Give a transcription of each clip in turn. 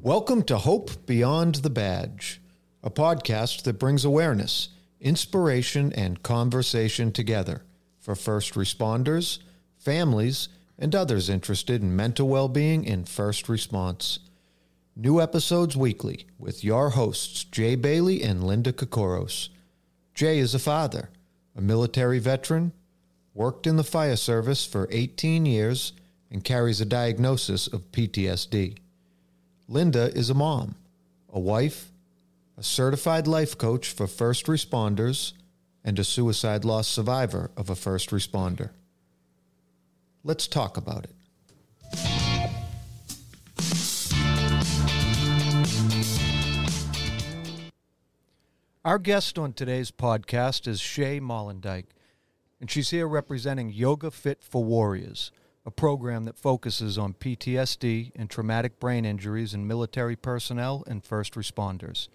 Welcome to Hope Beyond the Badge, a podcast that brings awareness, inspiration, and conversation together for first responders, families, and others interested in mental well being and first response. New episodes weekly with your hosts, Jay Bailey and Linda Kokoros. Jay is a father, a military veteran, worked in the fire service for 18 years, and carries a diagnosis of PTSD. Linda is a mom, a wife, a certified life coach for first responders, and a suicide loss survivor of a first responder. Let's talk about it. Our guest on today's podcast is Shay Molendyke, and she's here representing Yoga Fit for Warriors a program that focuses on PTSD and traumatic brain injuries in military personnel and first responders.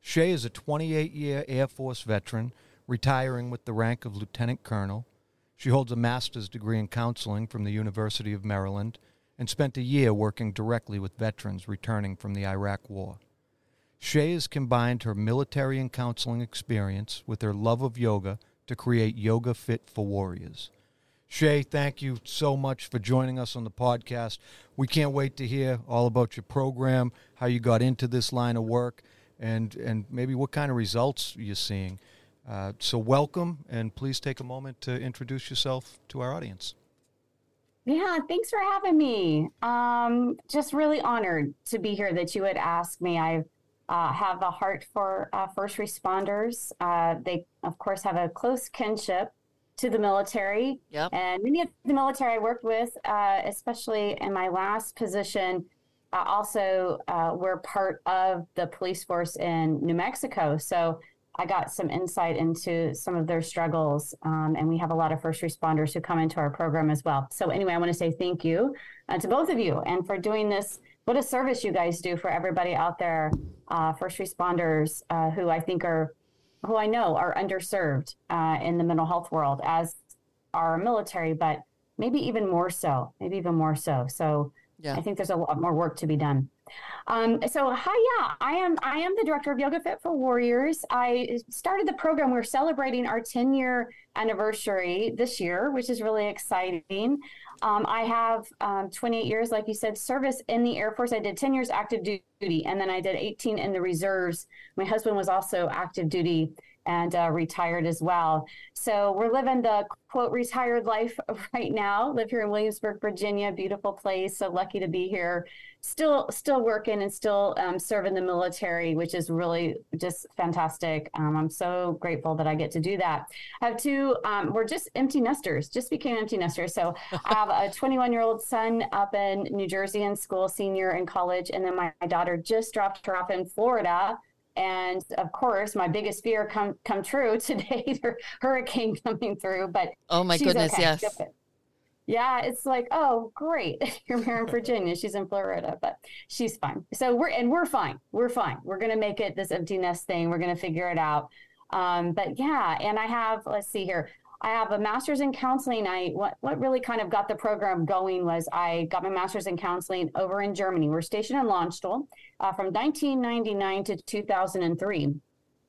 Shay is a 28 year Air Force veteran, retiring with the rank of Lieutenant Colonel. She holds a master's degree in counseling from the University of Maryland and spent a year working directly with veterans returning from the Iraq War. Shay has combined her military and counseling experience with her love of yoga to create Yoga Fit for Warriors. Shay, thank you so much for joining us on the podcast. We can't wait to hear all about your program, how you got into this line of work, and and maybe what kind of results you're seeing. Uh, so, welcome, and please take a moment to introduce yourself to our audience. Yeah, thanks for having me. Um, just really honored to be here that you would ask me. I uh, have a heart for uh, first responders. Uh, they, of course, have a close kinship to the military. Yep. And many of the military I worked with, uh, especially in my last position, uh, also uh, were part of the police force in New Mexico. So I got some insight into some of their struggles. Um, and we have a lot of first responders who come into our program as well. So, anyway, I want to say thank you to both of you and for doing this. What a service you guys do for everybody out there, uh, first responders uh, who I think are who I know are underserved uh, in the mental health world, as our military, but maybe even more so, maybe even more so. So yeah. I think there's a lot more work to be done. Um, so hi, yeah, I am. I am the director of Yoga Fit for Warriors. I started the program. We're celebrating our 10 year anniversary this year, which is really exciting. Um, I have um, 28 years, like you said, service in the Air Force. I did 10 years active duty, and then I did 18 in the reserves. My husband was also active duty and uh, retired as well. So we're living the quote retired life right now. Live here in Williamsburg, Virginia, beautiful place. So lucky to be here. Still, still working and still um, serving the military, which is really just fantastic. Um, I'm so grateful that I get to do that. I have two. Um, we're just empty nesters. Just became empty nesters. So I have a 21 year old son up in New Jersey in school, senior in college, and then my, my daughter just dropped her off in Florida and of course, my biggest fear come come true today, hurricane coming through. But oh my goodness, okay. yes. Yeah, it's like, oh, great. You're here in Virginia. She's in Florida, but she's fine. So we're and we're fine. We're fine. We're gonna make it this empty nest thing. We're gonna figure it out. Um, but yeah, and I have, let's see here. I have a master's in counseling. I what what really kind of got the program going was I got my master's in counseling over in Germany. We're stationed in Landstuhl uh, from 1999 to 2003.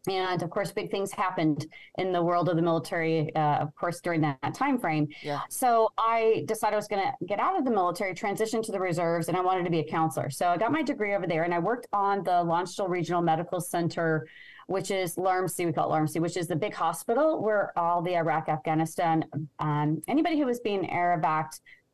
And of course, big things happened in the world of the military, uh, of course, during that, that time frame. Yeah. So I decided I was going to get out of the military, transition to the reserves, and I wanted to be a counselor. So I got my degree over there, and I worked on the Landstuhl Regional Medical Center which is LRMC, we call it LRMC, which is the big hospital where all the Iraq, Afghanistan, um, anybody who was being air uh,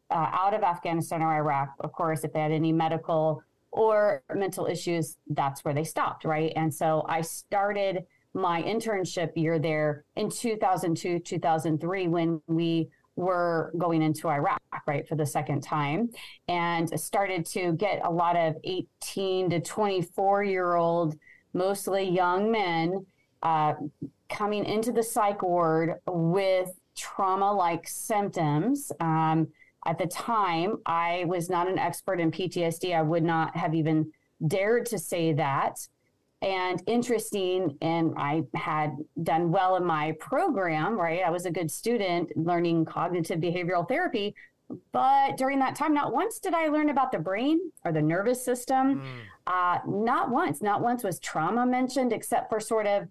out of Afghanistan or Iraq, of course, if they had any medical or mental issues, that's where they stopped, right? And so I started my internship year there in 2002, 2003, when we were going into Iraq, right, for the second time, and started to get a lot of 18 to 24 year old mostly young men, uh, coming into the psych ward with trauma like symptoms. Um, at the time, I was not an expert in PTSD. I would not have even dared to say that. and interesting. And I had done well in my program, right? I was a good student learning cognitive behavioral therapy. But during that time, not once did I learn about the brain or the nervous system. Mm. Uh, not once, not once was trauma mentioned, except for sort of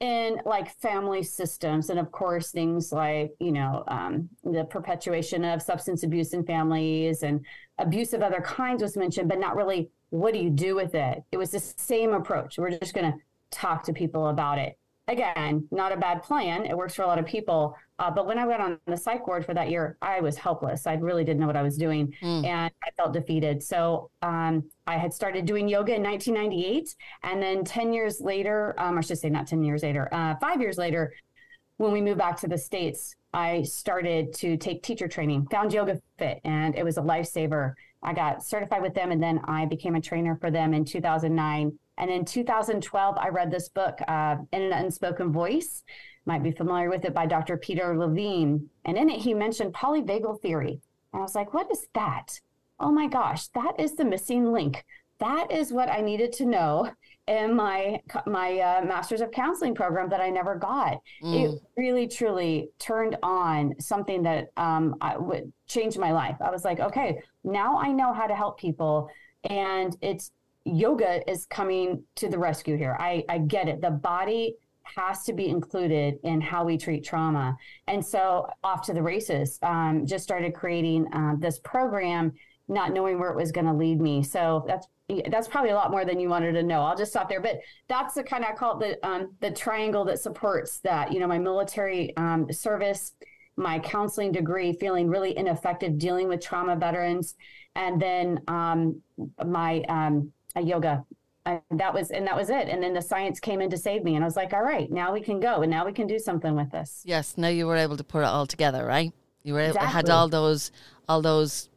in like family systems. And of course things like you know um, the perpetuation of substance abuse in families and abuse of other kinds was mentioned but not really what do you do with it? It was the same approach. We're just going to talk to people about it again, not a bad plan. It works for a lot of people. Uh, but when I went on the psych ward for that year, I was helpless. I really didn't know what I was doing mm. and I felt defeated. So um, I had started doing yoga in 1998. And then 10 years later, um, I should say not 10 years later, uh, five years later, when we moved back to the States, I started to take teacher training, found Yoga Fit, and it was a lifesaver. I got certified with them and then I became a trainer for them in 2009 and in 2012, I read this book, uh, In an Unspoken Voice. Might be familiar with it by Dr. Peter Levine. And in it, he mentioned polyvagal theory. And I was like, what is that? Oh my gosh, that is the missing link. That is what I needed to know in my my uh, master's of counseling program that I never got. Mm. It really truly turned on something that um, I would change my life. I was like, okay, now I know how to help people, and it's yoga is coming to the rescue here. I, I get it. The body has to be included in how we treat trauma. And so off to the races, um, just started creating uh, this program, not knowing where it was going to lead me. So that's that's probably a lot more than you wanted to know. I'll just stop there. But that's the kind of I call it the um, the triangle that supports that. You know, my military um, service, my counseling degree, feeling really ineffective dealing with trauma veterans, and then um, my um, yoga. And that was and that was it. And then the science came in to save me, and I was like, all right, now we can go, and now we can do something with this. Yes, now you were able to put it all together, right? You were exactly. had all those all those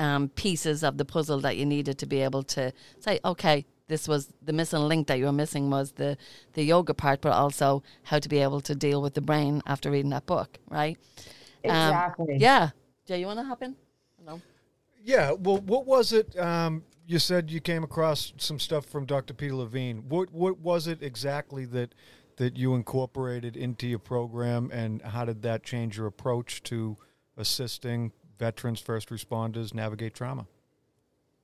um, pieces of the puzzle that you needed to be able to say, okay, this was the missing link that you were missing was the the yoga part, but also how to be able to deal with the brain after reading that book, right? Um, exactly. Um, yeah. Jay, you want to hop in? No. Yeah. Well, what was it? Um, you said you came across some stuff from Dr. Peter Levine. What what was it exactly that that you incorporated into your program, and how did that change your approach to assisting veterans, first responders navigate trauma?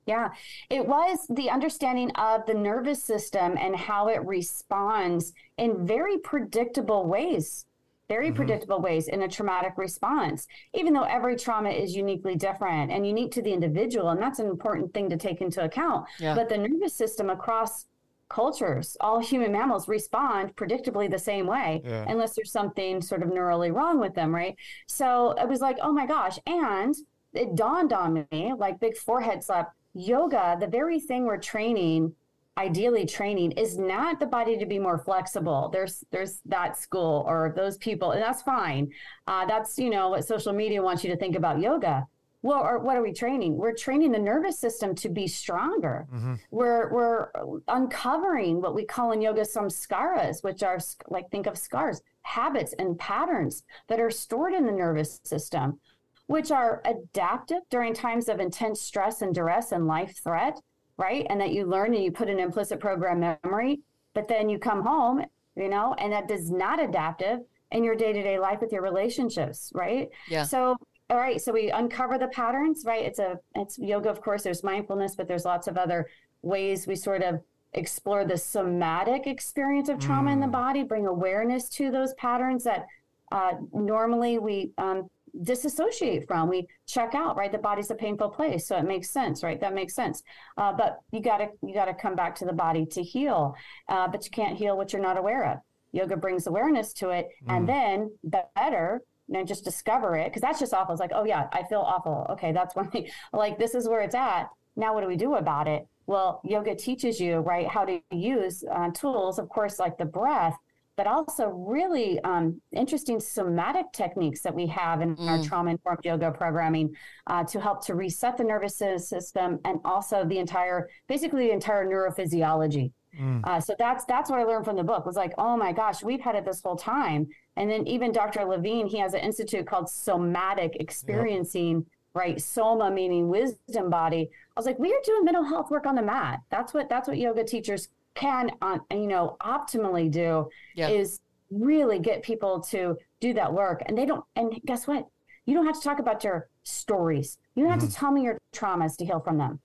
Yeah, it was the understanding of the nervous system and how it responds in very predictable ways very mm-hmm. predictable ways in a traumatic response, even though every trauma is uniquely different and unique to the individual. And that's an important thing to take into account. Yeah. But the nervous system across cultures, all human mammals respond predictably the same way, yeah. unless there's something sort of neurally wrong with them, right? So it was like, oh my gosh. And it dawned on me like big forehead slap yoga, the very thing we're training ideally training is not the body to be more flexible. There's there's that school or those people and that's fine. Uh, that's you know what social media wants you to think about yoga. Well or what are we training? We're training the nervous system to be stronger. Mm-hmm. we're we're uncovering what we call in yoga samskaras which are like think of scars habits and patterns that are stored in the nervous system which are adaptive during times of intense stress and duress and life threat right? And that you learn and you put an implicit program memory, but then you come home, you know, and that is not adaptive in your day to day life with your relationships, right? Yeah. So, all right, so we uncover the patterns, right? It's a it's yoga, of course. There's mindfulness, but there's lots of other ways we sort of explore the somatic experience of trauma mm. in the mm. body, bring awareness to those patterns that uh, normally we um, disassociate from. We check out right? The body's a painful place so it makes sense right? That makes sense. Uh, but you got to you got to come back to the body to heal uh, but you can't heal what you're not aware of. Yoga brings awareness to it mm. and then better know, just discover it because that's just awful. It's like oh yeah i feel awful. Okay that's one thing like this is where it's at. Now what do we do about it? Well yoga teaches you right how to use uh, tools of course like the breath but also really um, interesting somatic techniques that we have in mm. our trauma informed yoga programming uh, to help to reset the nervous system and also the entire, basically the entire neurophysiology. Mm. Uh, so that's that's what I learned from the book was like, oh my gosh, we've had it this whole time. And then even Dr. Levine, he has an institute called Somatic Experiencing. Yep right soma meaning wisdom body i was like we are doing mental health work on the mat that's what that's what yoga teachers can, uh, you know, optimally do yeah. is really get people to do that work. And they don't, and guess what? You don't have to talk about your stories. You don't have mm-hmm. to tell me your traumas to heal from them.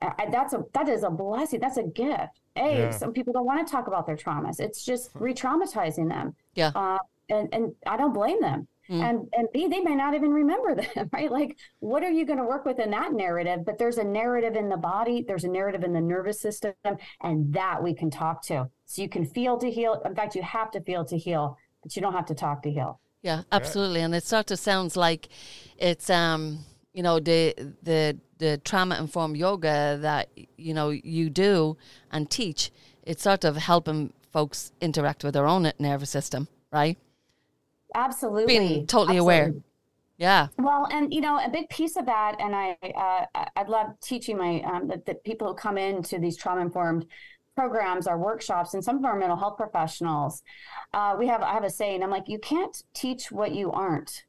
I, that's a that is a blessing. That's a gift. A, yeah. some people don't want to talk about their traumas. It's just re-traumatizing them. Yeah. Uh, and and I don't blame them. Mm. And and B, they may not even remember them, right? Like, what are you going to work with in that narrative? But there's a narrative in the body, there's a narrative in the nervous system, and that we can talk to. So you can feel to heal. In fact, you have to feel to heal, but you don't have to talk to heal. Yeah, absolutely. And it sort of sounds like it's um, you know, the the the trauma informed yoga that you know you do and teach. It's sort of helping folks interact with their own nervous system, right? Absolutely. Being totally Absolutely. aware. Yeah. Well, and you know, a big piece of that, and I, uh, I'd love teaching my um, the, the people who come into these trauma informed programs, our workshops, and some of our mental health professionals. Uh, we have I have a saying. I'm like, you can't teach what you aren't,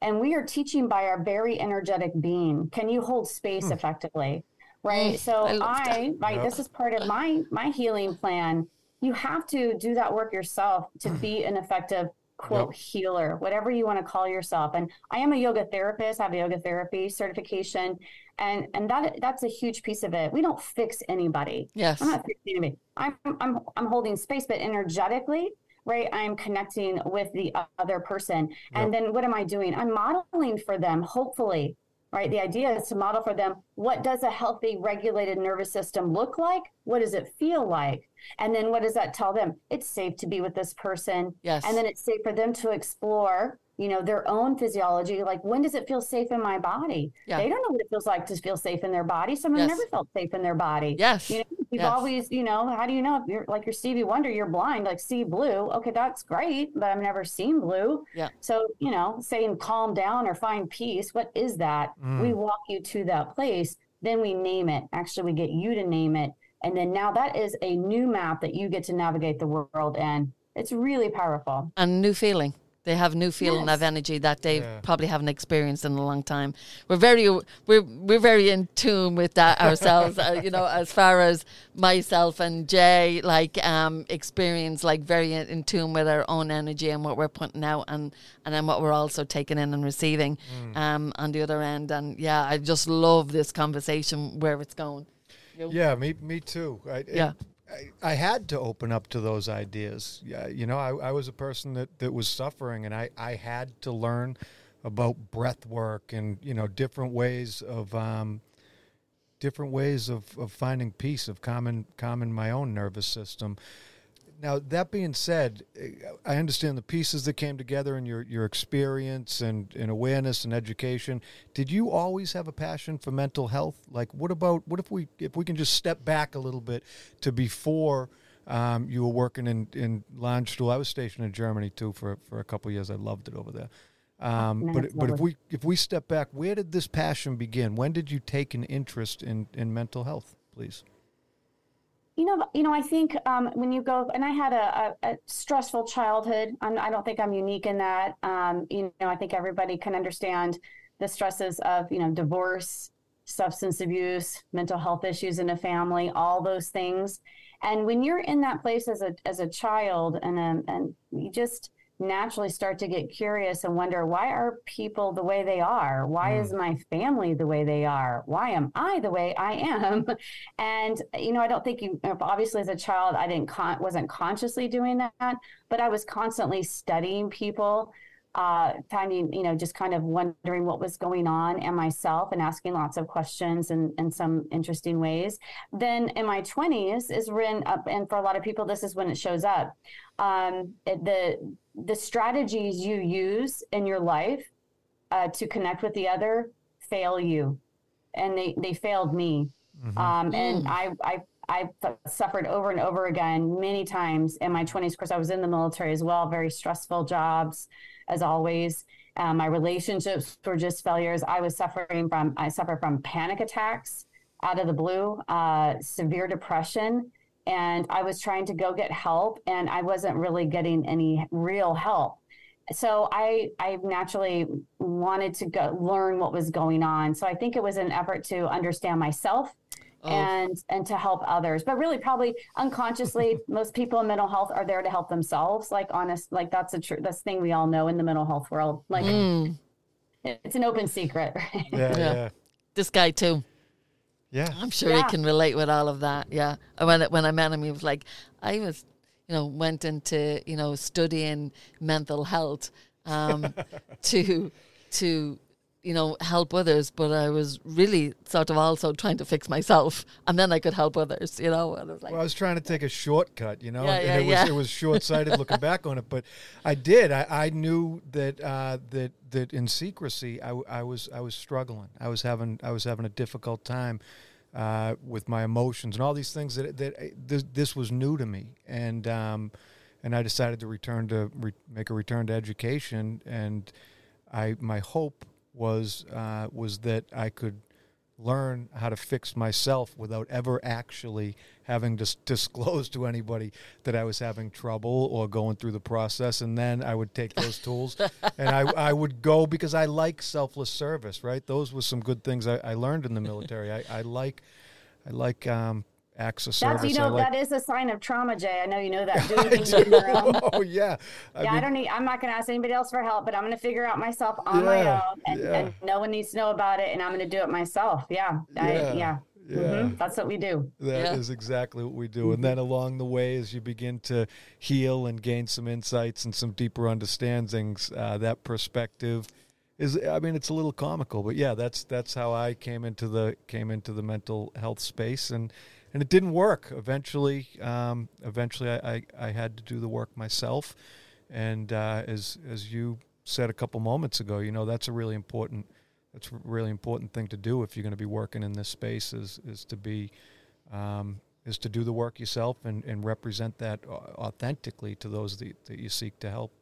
and we are teaching by our very energetic being. Can you hold space hmm. effectively? Right. So I, I right. Yep. This is part of my my healing plan. You have to do that work yourself to be an effective quote yep. healer, whatever you want to call yourself. And I am a yoga therapist, I have a yoga therapy certification. And and that that's a huge piece of it. We don't fix anybody. Yes. I'm not fixing anybody. I'm I'm I'm holding space, but energetically, right? I'm connecting with the other person. Yep. And then what am I doing? I'm modeling for them, hopefully, right? The idea is to model for them what does a healthy, regulated nervous system look like? What does it feel like? And then what does that tell them? It's safe to be with this person. Yes. And then it's safe for them to explore you know their own physiology like when does it feel safe in my body? Yeah. they don't know what it feels like to feel safe in their body. Some yes. never felt safe in their body. Yes. You know you've yes. always you know how do you know if you're like you're stevie wonder you're blind like see blue. Okay that's great but i've never seen blue. Yeah. So you know saying calm down or find peace what is that? Mm. we walk you to that place then we name it. Actually we get you to name it. And then now that is a new map that you get to navigate the world in. It's really powerful. And new feeling they have new feeling yes. of energy that they yeah. probably haven't experienced in a long time. We're very we're we're very in tune with that ourselves. uh, you know, as far as myself and Jay, like um, experience, like very in, in, tune with our own energy and what we're putting out, and and then what we're also taking in and receiving mm. um, on the other end. And yeah, I just love this conversation where it's going. Yeah, me me too. I, yeah. It, I, had to open up to those ideas. You know, I, I was a person that, that was suffering, and I, I had to learn about breath work and you know different ways of um, different ways of, of finding peace, of calming calming my own nervous system. Now, that being said, I understand the pieces that came together and your, your experience and, and awareness and education. Did you always have a passion for mental health? Like, what about what if we if we can just step back a little bit to before um, you were working in in Landstuhl? I was stationed in Germany too for for a couple years. I loved it over there. Um, but but if we if we step back, where did this passion begin? When did you take an interest in in mental health? Please. You know, you know, I think um, when you go, and I had a, a, a stressful childhood. I'm, I do not think I'm unique in that. Um, you know, I think everybody can understand the stresses of, you know, divorce, substance abuse, mental health issues in a family, all those things. And when you're in that place as a as a child, and um, and you just naturally start to get curious and wonder why are people the way they are why mm. is my family the way they are why am i the way i am and you know i don't think you obviously as a child i didn't con- wasn't consciously doing that but i was constantly studying people uh, finding, you know, just kind of wondering what was going on and myself and asking lots of questions in, in some interesting ways. Then in my 20s is when, up, and for a lot of people, this is when it shows up. Um, the the strategies you use in your life uh, to connect with the other fail you, and they they failed me. Mm-hmm. Um, and mm. I I I suffered over and over again many times in my 20s. Of course, I was in the military as well, very stressful jobs as always. Um, my relationships were just failures. I was suffering from, I suffered from panic attacks out of the blue, uh, severe depression. And I was trying to go get help, and I wasn't really getting any real help. So I, I naturally wanted to go learn what was going on. So I think it was an effort to understand myself oh. and and to help others but really probably unconsciously most people in mental health are there to help themselves like honest like that's a true that's thing we all know in the mental health world like mm. it's an open secret right? yeah, yeah, yeah this guy too yeah i'm sure yeah. he can relate with all of that yeah when when i met him he was like i was you know went into you know studying mental health um to to you know, help others, but I was really sort of also trying to fix myself, and then I could help others. You know, and I was like, well, I was trying to take a shortcut, you know, yeah, yeah, and it yeah. was it was short sighted looking back on it, but I did. I, I knew that uh, that that in secrecy, I, I was I was struggling. I was having I was having a difficult time. Uh, with my emotions and all these things that that uh, this, this was new to me, and um, and I decided to return to re- make a return to education, and I my hope was uh, was that I could learn how to fix myself without ever actually having to disclose to anybody that I was having trouble or going through the process. And then I would take those tools and I, I would go because I like selfless service, right? Those were some good things I, I learned in the military. I, I like, I like um, acts of service. That's you know like, that is a sign of trauma, Jay. I know you know that. Doing things on. Oh yeah. I yeah, mean, I don't need. I'm not going to ask anybody else for help, but I'm going to figure out myself on yeah, my own, and, yeah. and, no one needs to know about it, and I'm going to do it myself. Yeah. Yeah. I, yeah. Yeah. Mm-hmm. That's what we do. That yeah. is exactly what we do. Mm-hmm. And then along the way, as you begin to heal and gain some insights and some deeper understandings, uh, that perspective is I mean it's a little comical, but yeah, that's that's how I came into the came into the mental health space and and it didn't work. Eventually, um, eventually, I, I, I, had to do the work myself. And uh, as as you said a couple moments ago, you know that's a really important that's a really important thing to do if you're going to be working in this space is is to be um, is to do the work yourself and, and represent that authentically to those that, that you seek to help.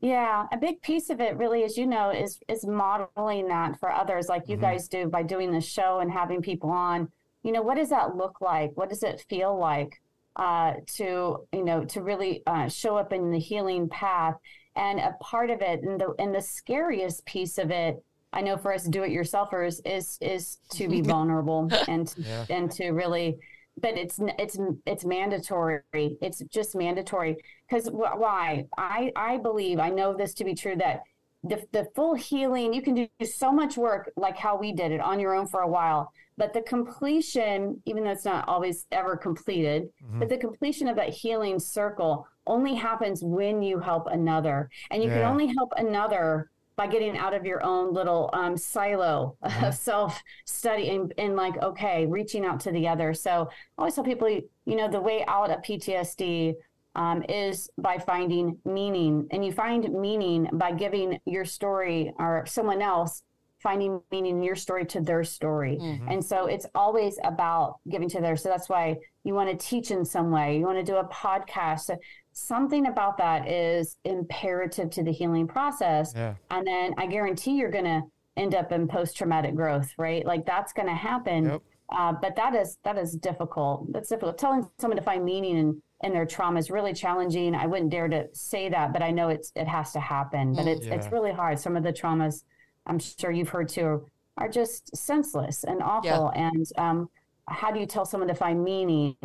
Yeah, a big piece of it really, as you know, is is modeling that for others, like you mm-hmm. guys do by doing this show and having people on you know, what does that look like? What does it feel like uh, to, you know, to really uh, show up in the healing path? And a part of it, and the and the scariest piece of it, I know for us do-it-yourselfers is is to be vulnerable and yeah. and to really but it's it's it's mandatory it's just mandatory because why i i believe i know this to be true that the, the full healing you can do so much work like how we did it on your own for a while but the completion, even though it's not always ever completed, mm-hmm. but the completion of that healing circle only happens when you help another. And you yeah. can only help another by getting out of your own little um, silo mm-hmm. of self study and, and like, okay, reaching out to the other. So I always tell people, you know, the way out of PTSD um, is by finding meaning. And you find meaning by giving your story or someone else finding meaning in your story to their story. Mm-hmm. And so it's always about giving to their. So that's why you want to teach in some way. You want to do a podcast. So something about that is imperative to the healing process. Yeah. And then I guarantee you're going to end up in post traumatic growth, right? Like that's going to happen. Yep. Uh, but that is that is difficult. That's difficult. Telling someone to find meaning in in their trauma is really challenging. I wouldn't dare to say that, but I know it's it has to happen. But it's yeah. it's really hard. Some of the traumas I'm sure you've heard too, are just senseless and awful. Yeah. And um, how do you tell someone to find meaning?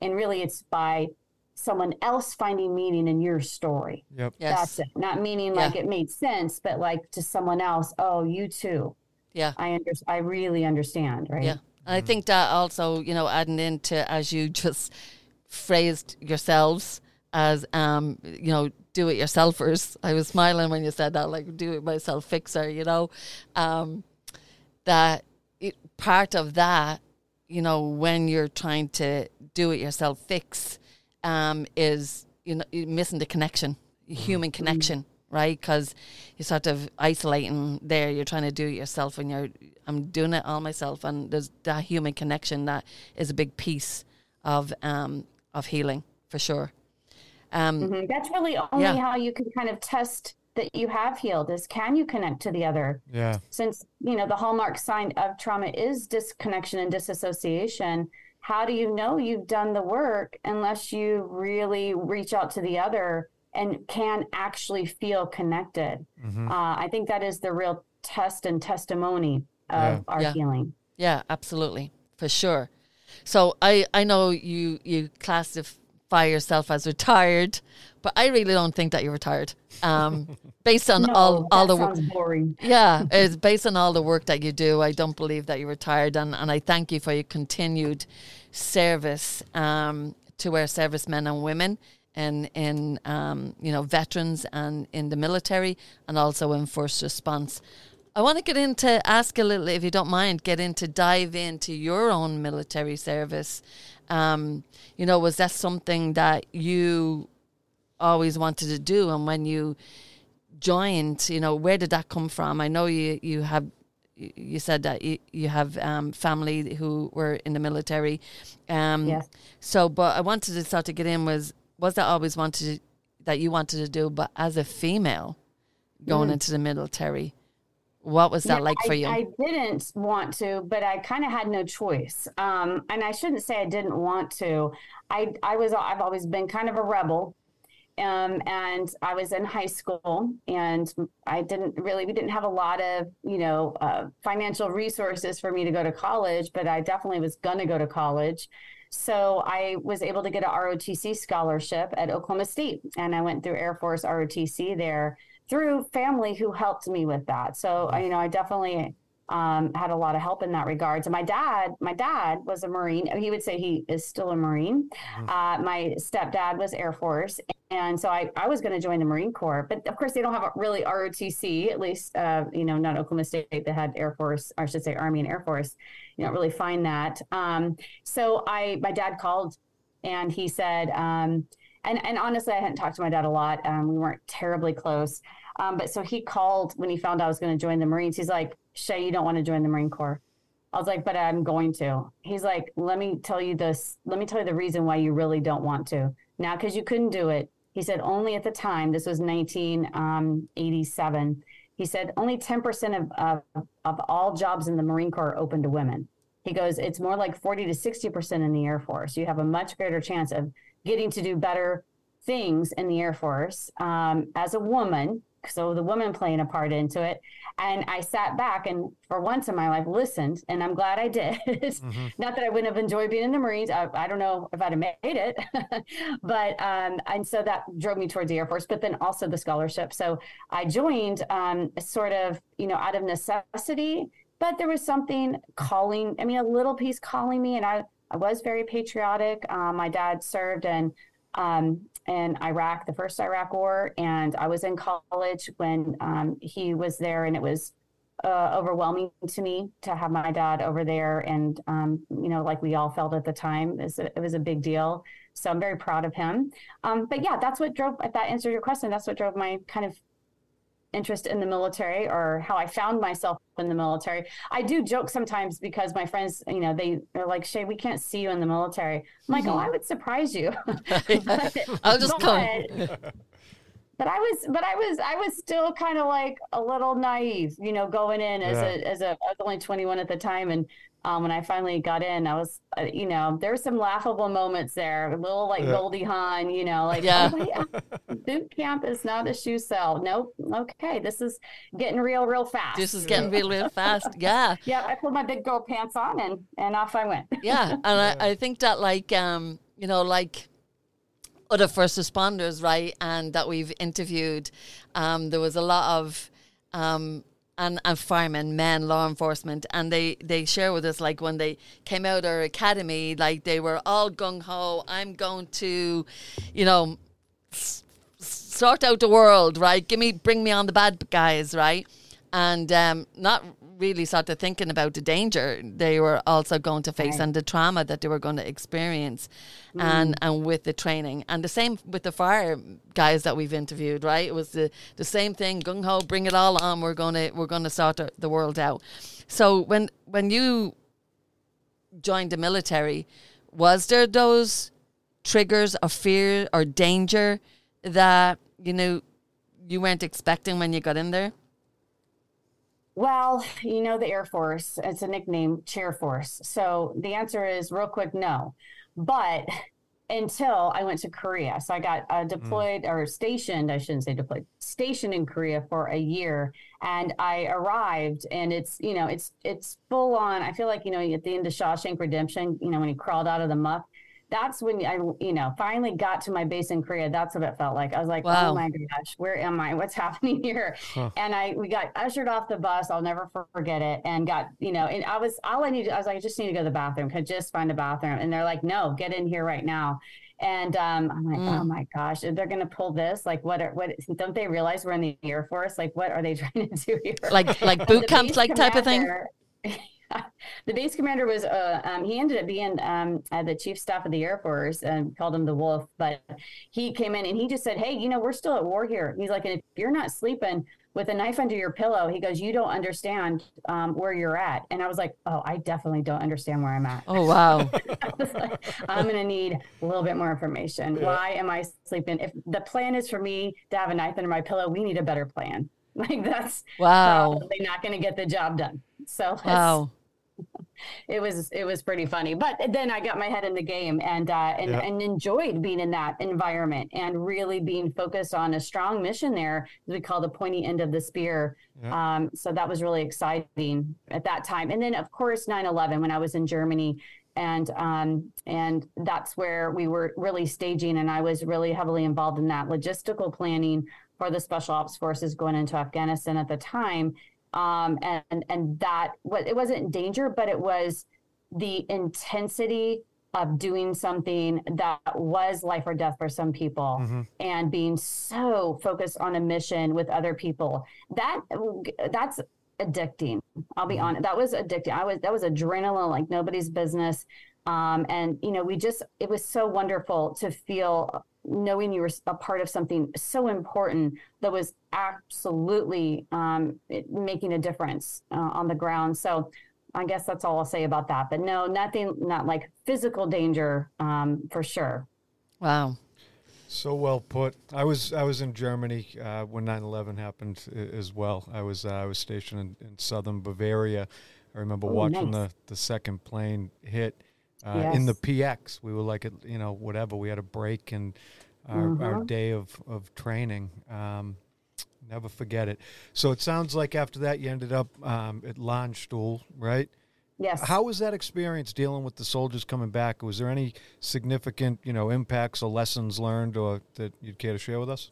And really, it's by someone else finding meaning in your story. Yep. Yes. That's it. Not meaning like yeah. it made sense, but like to someone else, oh, you too. Yeah. I under- I really understand, right? Yeah. And I think that also, you know, adding into as you just phrased yourselves as um, you know, do it yourselfers. I was smiling when you said that, like do it myself fixer, you know. Um, that it, part of that, you know, when you're trying to do it yourself fix, um, is you know you're missing the connection, human connection, right? Because you're sort of isolating there. You're trying to do it yourself, and you're I'm doing it all myself, and there's that human connection that is a big piece of um of healing for sure. Um, mm-hmm. That's really only yeah. how you can kind of test that you have healed is can you connect to the other? Yeah. Since, you know, the hallmark sign of trauma is disconnection and disassociation. How do you know you've done the work unless you really reach out to the other and can actually feel connected? Mm-hmm. Uh, I think that is the real test and testimony of yeah. our yeah. healing. Yeah, absolutely. For sure. So I, I know you you classify yourself as retired, but I really don't think that you're retired. Um, based on no, all all the work. boring. Yeah, it's based on all the work that you do. I don't believe that you're retired, and, and I thank you for your continued service um, to our servicemen and women in in um, you know veterans and in the military and also in first response. I want to get into ask a little, if you don't mind, get into dive into your own military service. Um, you know, was that something that you always wanted to do, and when you joined, you know, where did that come from? I know you you have you said that you, you have um, family who were in the military. Um, yes. So, but I wanted to start to get in was was that always wanted that you wanted to do, but as a female going mm. into the military, what was that yeah, like for I, you? I didn't want to, but I kind of had no choice. Um, and I shouldn't say I didn't want to. I I was I've always been kind of a rebel. Um, and I was in high school, and I didn't really we didn't have a lot of you know uh, financial resources for me to go to college, but I definitely was gonna go to college. So I was able to get a ROTC scholarship at Oklahoma State, and I went through Air Force ROTC there through family who helped me with that. So, you know, I definitely um, had a lot of help in that regard. So my dad, my dad was a Marine. He would say he is still a Marine. Mm-hmm. Uh, my stepdad was Air Force. And so I, I was going to join the Marine Corps, but of course they don't have a really ROTC, at least, uh, you know, not Oklahoma State that had Air Force, or I should say Army and Air Force. You don't really find that. Um, so I, my dad called and he said, um, and, and honestly, I hadn't talked to my dad a lot. Um, we weren't terribly close. Um, but so he called when he found out I was going to join the Marines. He's like, Shay, you don't want to join the Marine Corps. I was like, but I'm going to. He's like, let me tell you this. Let me tell you the reason why you really don't want to. Now, because you couldn't do it. He said only at the time, this was 1987. Um, he said only 10% of, of, of all jobs in the Marine Corps are open to women. He goes, it's more like 40 to 60% in the Air Force. You have a much greater chance of getting to do better things in the Air Force um, as a woman so the woman playing a part into it. And i sat back and for once in my life listened and i'm glad i did. Mm-hmm. not that i wouldn't have enjoyed being in the marines i, I don't know if i'd have made it. But um, and so that drove me towards the air force but then also the scholarship. So i joined um, sort of you know out of necessity but there was something calling i mean a little piece calling me and i i was very patriotic um, my dad served and um, in Iraq, the first Iraq War, and I was in college when um, he was there, and it was uh, overwhelming to me to have my dad over there, and um, you know, like we all felt at the time, it was a, it was a big deal. So I'm very proud of him. Um, but yeah, that's what drove. If that answered your question, that's what drove my kind of interest in the military or how I found myself in the military. I do joke sometimes because my friends, you know, they are like, Shay, we can't see you in the military. I'm like, mm-hmm. oh, I would surprise you. but, I'll just but, come. but I was, but I was, I was still kind of like a little naive, you know, going in as yeah. a, as a, I was only 21 at the time and um, when I finally got in, I was, uh, you know, there were some laughable moments there, a little like yeah. Goldie Hawn, you know, like yeah. oh, yeah. boot camp is not a shoe sale. Nope. Okay, this is getting real, real fast. This is getting real, real fast. Yeah. yeah. I put my big girl pants on and and off I went. yeah, and I, I think that like um, you know, like other first responders, right, and that we've interviewed, um, there was a lot of um and, and firemen, men, law enforcement, and they, they share with us like when they came out of our academy, like they were all gung ho. I'm going to, you know, s- sort out the world, right? Give me, bring me on the bad guys, right? And um, not really started thinking about the danger they were also going to face right. and the trauma that they were going to experience mm. and and with the training and the same with the fire guys that we've interviewed right it was the the same thing gung ho bring it all on we're going to we're going to sort the world out so when when you joined the military was there those triggers of fear or danger that you know you weren't expecting when you got in there well, you know, the Air Force, it's a nickname, Chair Force. So the answer is real quick no. But until I went to Korea. So I got uh, deployed mm. or stationed, I shouldn't say deployed, stationed in Korea for a year. And I arrived and it's, you know, it's, it's full on. I feel like, you know, at the end of Shawshank Redemption, you know, when he crawled out of the muck, that's when I, you know, finally got to my base in Korea. That's what it felt like. I was like, oh wow. oh my gosh, where am I? What's happening here? Huh. And I, we got ushered off the bus. I'll never forget it. And got, you know, and I was, all I needed, I was like, I just need to go to the bathroom. Could just find a bathroom. And they're like, no, get in here right now. And um, I'm like, oh mm. oh my gosh, they're going to pull this. Like, what? Are, what? Don't they realize we're in the Air Force? Like, what are they trying to do here? Like, like boot camps, like type of thing. the base commander was uh, um, he ended up being um, uh, the chief staff of the air force and called him the wolf but he came in and he just said hey you know we're still at war here. He's like and if you're not sleeping with a knife under your pillow he goes you don't understand um, where you're at. And i was like oh i definitely don't understand where i'm at. Oh wow. Like, i'm gonna need a little bit more information. Yeah. why am i sleeping? If the plan is for me to have a knife under my pillow we need a better plan. Like that's wow. probably not going to get the job done. So wow it was it was pretty funny. But then I got my head in the game and uh, and, yeah. and enjoyed being in that environment and really being focused on a strong mission there, we call the pointy end of the spear. Yeah. Um, so that was really exciting at that time. And then of course 9/11 when I was in Germany and um, and that's where we were really staging and I was really heavily involved in that logistical planning for the special ops forces going into Afghanistan at the time um, and and that what it wasn't danger, but it was the intensity of doing something that was life or death for some people mm-hmm. and being so focused on a mission with other people that that's addicting i'll be mm-hmm. honest that was addicting i was that was adrenaline like nobody's business um, and you know we just it was so wonderful to feel knowing you were a part of something so important that was absolutely um, making a difference uh, on the ground. So I guess that's all I'll say about that. But no, nothing, not like physical danger um, for sure. Wow. So well put. I was I was in Germany uh, when 9/11 happened as well. I was uh, I was stationed in, in southern Bavaria. I remember Ooh, watching nice. the, the second plane hit uh, yes. in the PX. We were like, you know, whatever. We had a break in our, mm-hmm. our day of, of training. Um, never forget it. So it sounds like after that you ended up um, at Landstuhl, right? Yes. How was that experience dealing with the soldiers coming back? Was there any significant, you know, impacts or lessons learned, or that you'd care to share with us?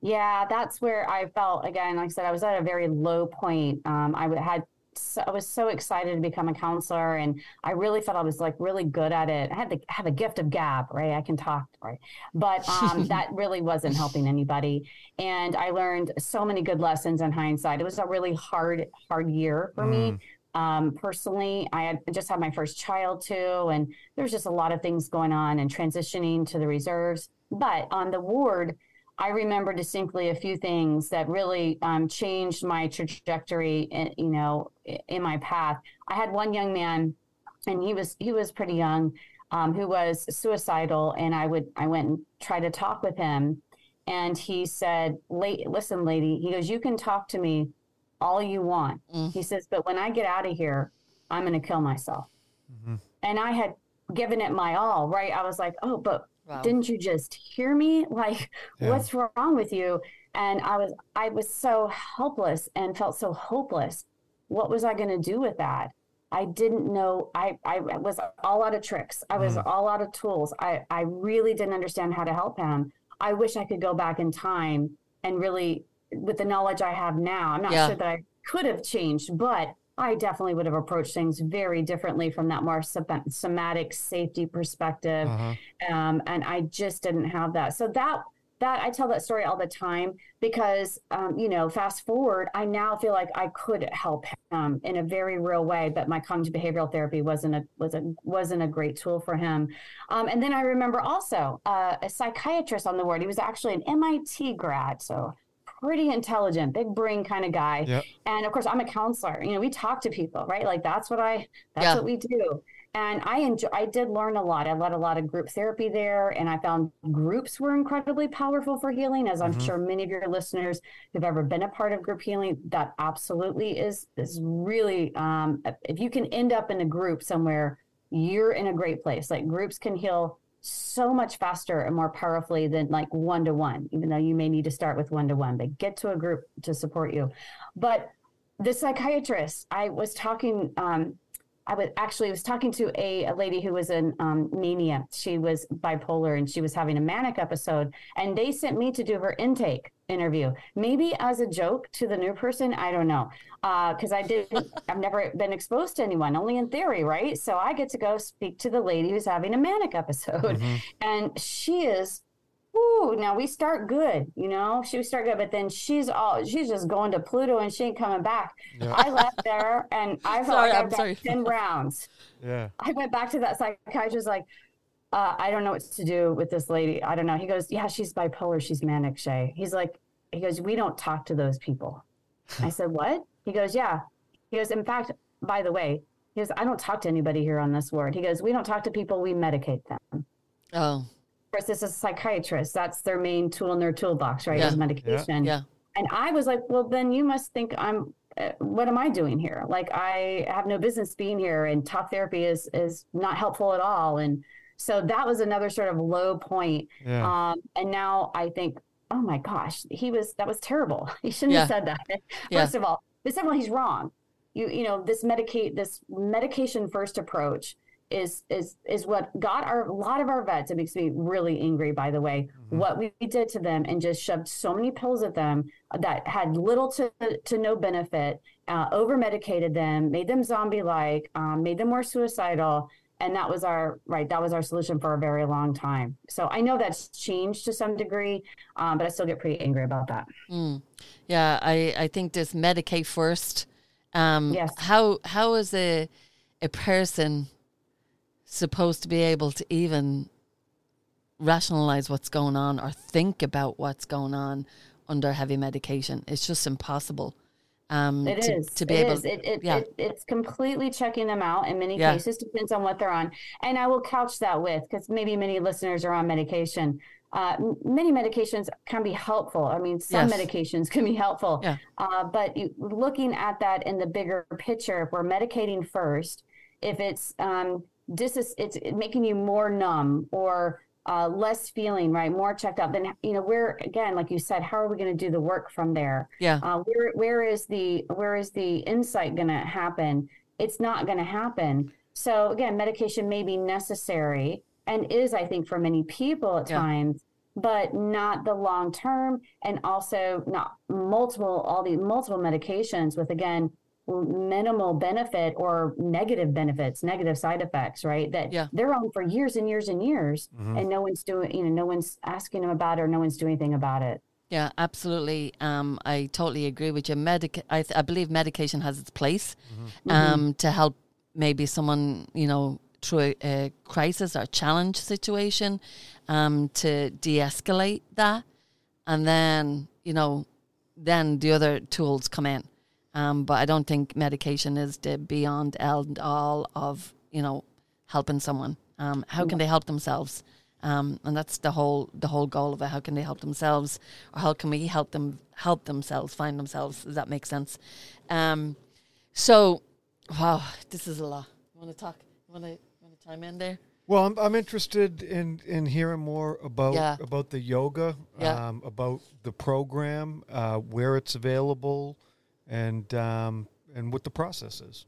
Yeah, that's where I felt again. Like I said, I was at a very low point. Um, I had so, I was so excited to become a counselor, and I really felt I was like really good at it. I had to have a gift of gab, right? I can talk, right? But um, that really wasn't helping anybody, and I learned so many good lessons in hindsight. It was a really hard, hard year for mm. me. Um, personally, I had just had my first child too, and there was just a lot of things going on and transitioning to the reserves. But on the ward, I remember distinctly a few things that really um, changed my trajectory, in, you know, in my path. I had one young man, and he was he was pretty young, um, who was suicidal, and I would I went and tried to talk with him, and he said, "Listen, lady," he goes, "You can talk to me all you want." Mm. He says, "But when I get out of here, I'm going to kill myself." Mm-hmm. And I had given it my all, right? I was like, "Oh, but." Wow. didn't you just hear me like yeah. what's wrong with you and i was i was so helpless and felt so hopeless what was i going to do with that i didn't know i i was all out of tricks i was mm. all out of tools i i really didn't understand how to help him i wish i could go back in time and really with the knowledge i have now i'm not yeah. sure that i could have changed but I definitely would have approached things very differently from that more somatic safety perspective, uh-huh. um, and I just didn't have that. So that that I tell that story all the time because um, you know, fast forward, I now feel like I could help him in a very real way, but my cognitive behavioral therapy wasn't a was a wasn't a great tool for him. Um, and then I remember also uh, a psychiatrist on the ward. He was actually an MIT grad, so pretty intelligent, big brain kind of guy. Yep. And of course, I'm a counselor. You know, we talk to people, right? Like that's what I that's yeah. what we do. And I enjoy I did learn a lot. I led a lot of group therapy there and I found groups were incredibly powerful for healing as I'm mm-hmm. sure many of your listeners who've ever been a part of group healing that absolutely is is really um, if you can end up in a group somewhere you're in a great place. Like groups can heal so much faster and more powerfully than like one to one, even though you may need to start with one to one, but get to a group to support you. But the psychiatrist, I was talking, um, I was actually was talking to a, a lady who was in um, mania. She was bipolar and she was having a manic episode, and they sent me to do her intake interview. Maybe as a joke to the new person, I don't know, because uh, I didn't. I've never been exposed to anyone, only in theory, right? So I get to go speak to the lady who's having a manic episode, mm-hmm. and she is Ooh, now we start good, you know. She we start good, but then she's all she's just going to Pluto and she ain't coming back. Yeah. I left there and I felt sorry, like I got ten rounds. Yeah. I went back to that psychiatrist like, uh, I don't know what to do with this lady. I don't know. He goes, Yeah, she's bipolar, she's manic, Shay. He's like, he goes, We don't talk to those people. I said, What? He goes, Yeah. He goes, In fact, by the way, he goes, I don't talk to anybody here on this ward. He goes, We don't talk to people, we medicate them. Oh course, this is a psychiatrist. That's their main tool in their toolbox, right? Yeah. Is medication. Yeah. yeah. And I was like, well, then you must think I'm. Uh, what am I doing here? Like, I have no business being here, and talk therapy is is not helpful at all. And so that was another sort of low point. Yeah. Um, and now I think, oh my gosh, he was that was terrible. He shouldn't yeah. have said that. First of all, but second of all, he's wrong. You you know this medicate this medication first approach is is is what got our a lot of our vets. It makes me really angry, by the way, mm-hmm. what we did to them and just shoved so many pills at them that had little to to no benefit. Uh, over medicated them, made them zombie like, um, made them more suicidal, and that was our right. That was our solution for a very long time. So I know that's changed to some degree, um, but I still get pretty angry about that. Mm. Yeah, I I think this medicate first. Um, yes. How how is a a person supposed to be able to even rationalize what's going on or think about what's going on under heavy medication. It's just impossible. Um, it to, is. to be it able. Is. It, it, yeah. It, it's completely checking them out in many yeah. cases. Depends on what they're on, and I will couch that with because maybe many listeners are on medication. Uh, many medications can be helpful. I mean, some yes. medications can be helpful. Yeah. Uh, but you, looking at that in the bigger picture, if we're medicating first, if it's um, dis it's making you more numb or uh, less feeling right? More checked out. Then you know where again like you said how are we going to do the work from there? Yeah. Uh, where where is the where is the insight going to happen? It's not going to happen. So again medication may be necessary and is i think for many people at yeah. times but not the long term and also not multiple all the multiple medications with again minimal benefit or negative benefits, negative side effects, right? That yeah. they're on for years and years and years, mm-hmm. and no one's doing, you know, no one's asking them about it or no one's doing anything about it. Yeah, absolutely. Um, I totally agree with you. Medic, I, th- I believe medication has its place mm-hmm. um, mm-hmm. to help maybe someone, you know, through a, a crisis or challenge situation um, to de escalate that. And then, you know, then the other tools come in. Um, but I don't think medication is the beyond and all of you know helping someone. Um, how can they help themselves? Um, and that's the whole the whole goal of it. How can they help themselves, or how can we help them help themselves find themselves? Does that make sense? Um, so, wow, this is a lot. You want to talk? You want to want to chime in there? Well, I'm, I'm interested in, in hearing more about yeah. about the yoga, yeah. um, about the program, uh, where it's available, and um, and what the process is.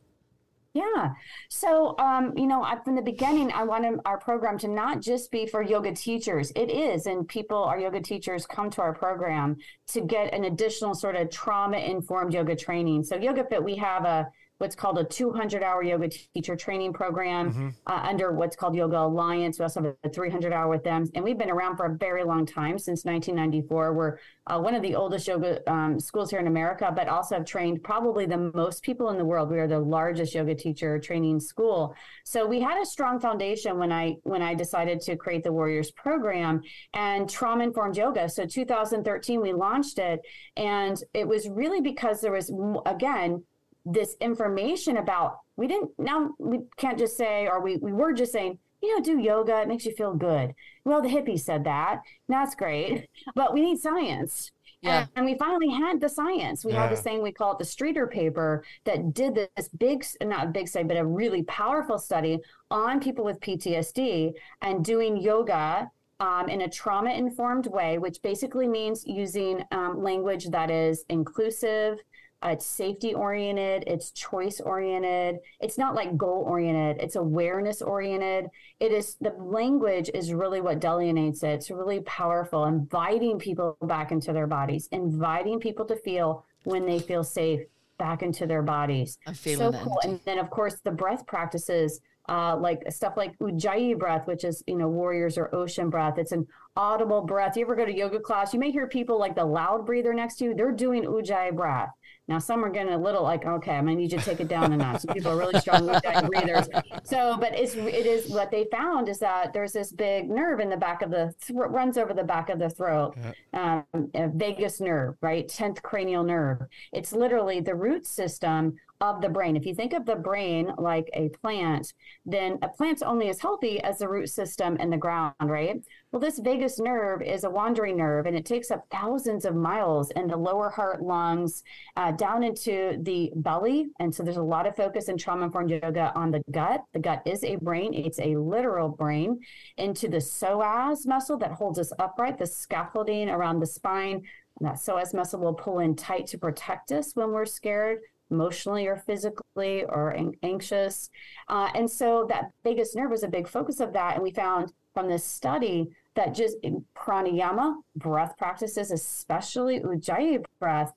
Yeah. So, um, you know, from the beginning, I wanted our program to not just be for yoga teachers. It is, and people, our yoga teachers, come to our program to get an additional sort of trauma informed yoga training. So, Yoga Fit, we have a what's called a 200 hour yoga teacher training program mm-hmm. uh, under what's called Yoga Alliance. We also have a 300 hour with them. And we've been around for a very long time since 1994. We're uh, one of the oldest yoga um, schools here in America, but also have trained probably the most people in the world. We are the largest yoga teacher training school. So we had a strong foundation when I when I decided to create the Warriors program and trauma informed yoga. So 2013 we launched it, and it was really because there was again this information about we didn't now we can't just say or we, we were just saying you know do yoga it makes you feel good well the hippies said that that's great but we need science Yeah. And, and we finally had the science. We yeah. had this thing, we call it the Streeter paper, that did this big, not a big study, but a really powerful study on people with PTSD and doing yoga um, in a trauma informed way, which basically means using um, language that is inclusive, uh, it's safety oriented, it's choice oriented. It's not like goal oriented, it's awareness oriented. It is the language is really what delineates it. It's really powerful, inviting people back into their bodies, inviting people to feel when they feel safe back into their bodies. I'm feeling so cool. And then, of course, the breath practices. Uh, like stuff like ujjayi breath, which is you know warriors or ocean breath. It's an audible breath. You ever go to yoga class? You may hear people like the loud breather next to you. They're doing ujjayi breath. Now, some are getting a little like, okay, I'm gonna need you to take it down a notch. Some people are really strong breathers. So, but it's it is what they found is that there's this big nerve in the back of the throat, runs over the back of the throat, yeah. um, vagus nerve, right, tenth cranial nerve. It's literally the root system of the brain. If you think of the brain like a plant, then a plant's only as healthy as the root system in the ground, right? Well, this vagus nerve is a wandering nerve and it takes up thousands of miles in the lower heart, lungs, uh, down into the belly. And so there's a lot of focus in trauma informed yoga on the gut. The gut is a brain, it's a literal brain, into the psoas muscle that holds us upright, the scaffolding around the spine. That psoas muscle will pull in tight to protect us when we're scared emotionally or physically or anxious. Uh, and so that vagus nerve was a big focus of that. And we found from this study that just pranayama, breath practices, especially ujjayi breath,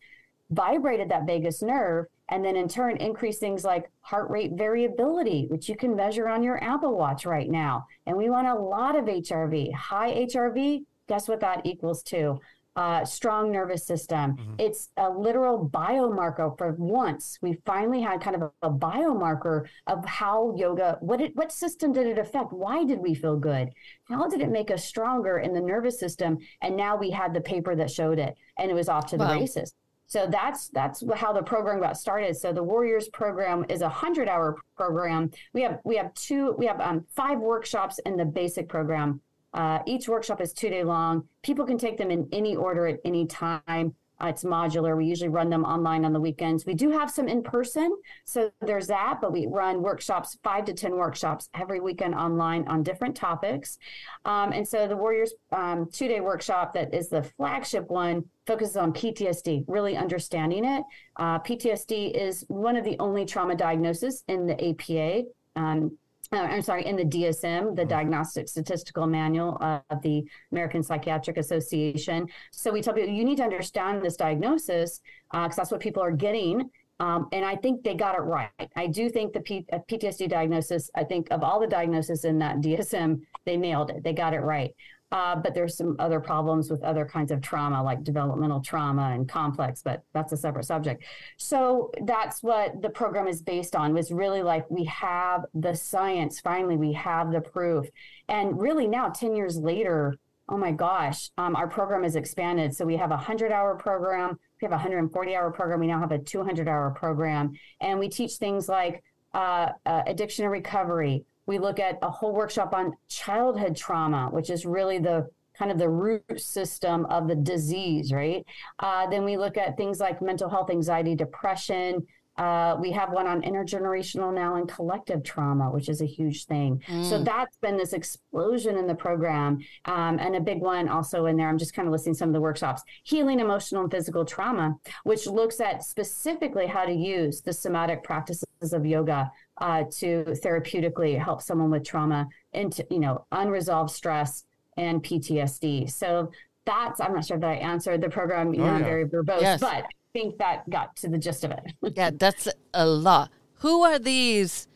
vibrated that vagus nerve and then in turn increase things like heart rate variability, which you can measure on your Apple Watch right now. And we want a lot of HRV. High HRV, guess what that equals to? Uh, strong nervous system. Mm-hmm. It's a literal biomarker for once. We finally had kind of a, a biomarker of how yoga, what it, what system did it affect? Why did we feel good? How did it make us stronger in the nervous system? And now we had the paper that showed it and it was off to the races. So that's that's how the program got started. So the Warriors program is a hundred hour program. We have we have two we have um, five workshops in the basic program uh, each workshop is two day long. People can take them in any order at any time. Uh, it's modular. We usually run them online on the weekends. We do have some in person. So there's that, but we run workshops, five to 10 workshops every weekend online on different topics. Um, and so the Warriors um, two day workshop, that is the flagship one, focuses on PTSD, really understanding it. Uh, PTSD is one of the only trauma diagnoses in the APA. Um, uh, I'm sorry, in the DSM, the mm-hmm. Diagnostic Statistical Manual of the American Psychiatric Association. So we tell people you need to understand this diagnosis because uh, that's what people are getting. Um, and I think they got it right. I do think the P- uh, PTSD diagnosis, I think of all the diagnoses in that DSM, they nailed it. They got it right. Uh, but there's some other problems with other kinds of trauma, like developmental trauma and complex, but that's a separate subject. So that's what the program is based on was really like we have the science, finally, we have the proof. And really now, 10 years later, oh my gosh, um, our program has expanded. So we have a 100 hour program, we have a 140 hour program, we now have a 200 hour program. And we teach things like uh, uh, addiction and recovery, we look at a whole workshop on childhood trauma, which is really the kind of the root system of the disease, right? Uh, then we look at things like mental health, anxiety, depression. Uh, we have one on intergenerational now and collective trauma, which is a huge thing. Mm. So that's been this explosion in the program. Um, and a big one also in there, I'm just kind of listing some of the workshops healing emotional and physical trauma, which looks at specifically how to use the somatic practices of yoga uh, to therapeutically help someone with trauma into you know unresolved stress and PTSD. So that's I'm not sure that I answered the program. You oh, know, I'm very verbose, yes. but think that got to the gist of it. yeah, that's a lot. Who are these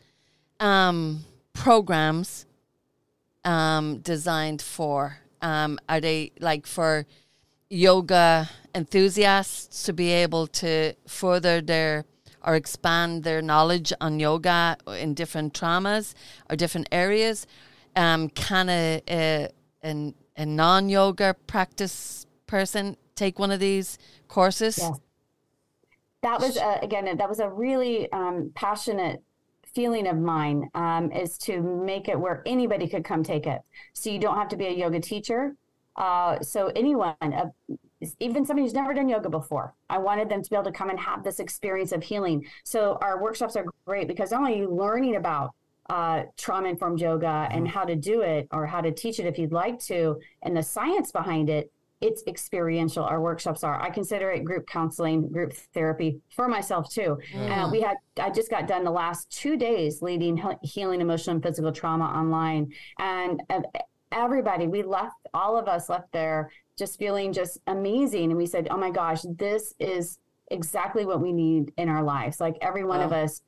um, programs um, designed for? Um, are they like for yoga enthusiasts to be able to further their or expand their knowledge on yoga in different traumas or different areas? Um, can a, a, a, a non yoga practice person take one of these courses? That was, a, again, that was a really um, passionate feeling of mine um, is to make it where anybody could come take it. So you don't have to be a yoga teacher. Uh, so anyone, uh, even somebody who's never done yoga before. I wanted them to be able to come and have this experience of healing. So our workshops are great because not only are you learning about uh, trauma informed yoga mm-hmm. and how to do it or how to teach it if you'd like to, and the science behind it, it's experiential. Our workshops are. I consider it group counseling, group therapy for myself too. Mm. Uh, we had. I just got done the last two days leading healing emotional and physical trauma online, and uh, everybody we left. All of us left there just feeling just amazing, and we said, "Oh my gosh, this is exactly what we need in our lives." Like every one wow. of us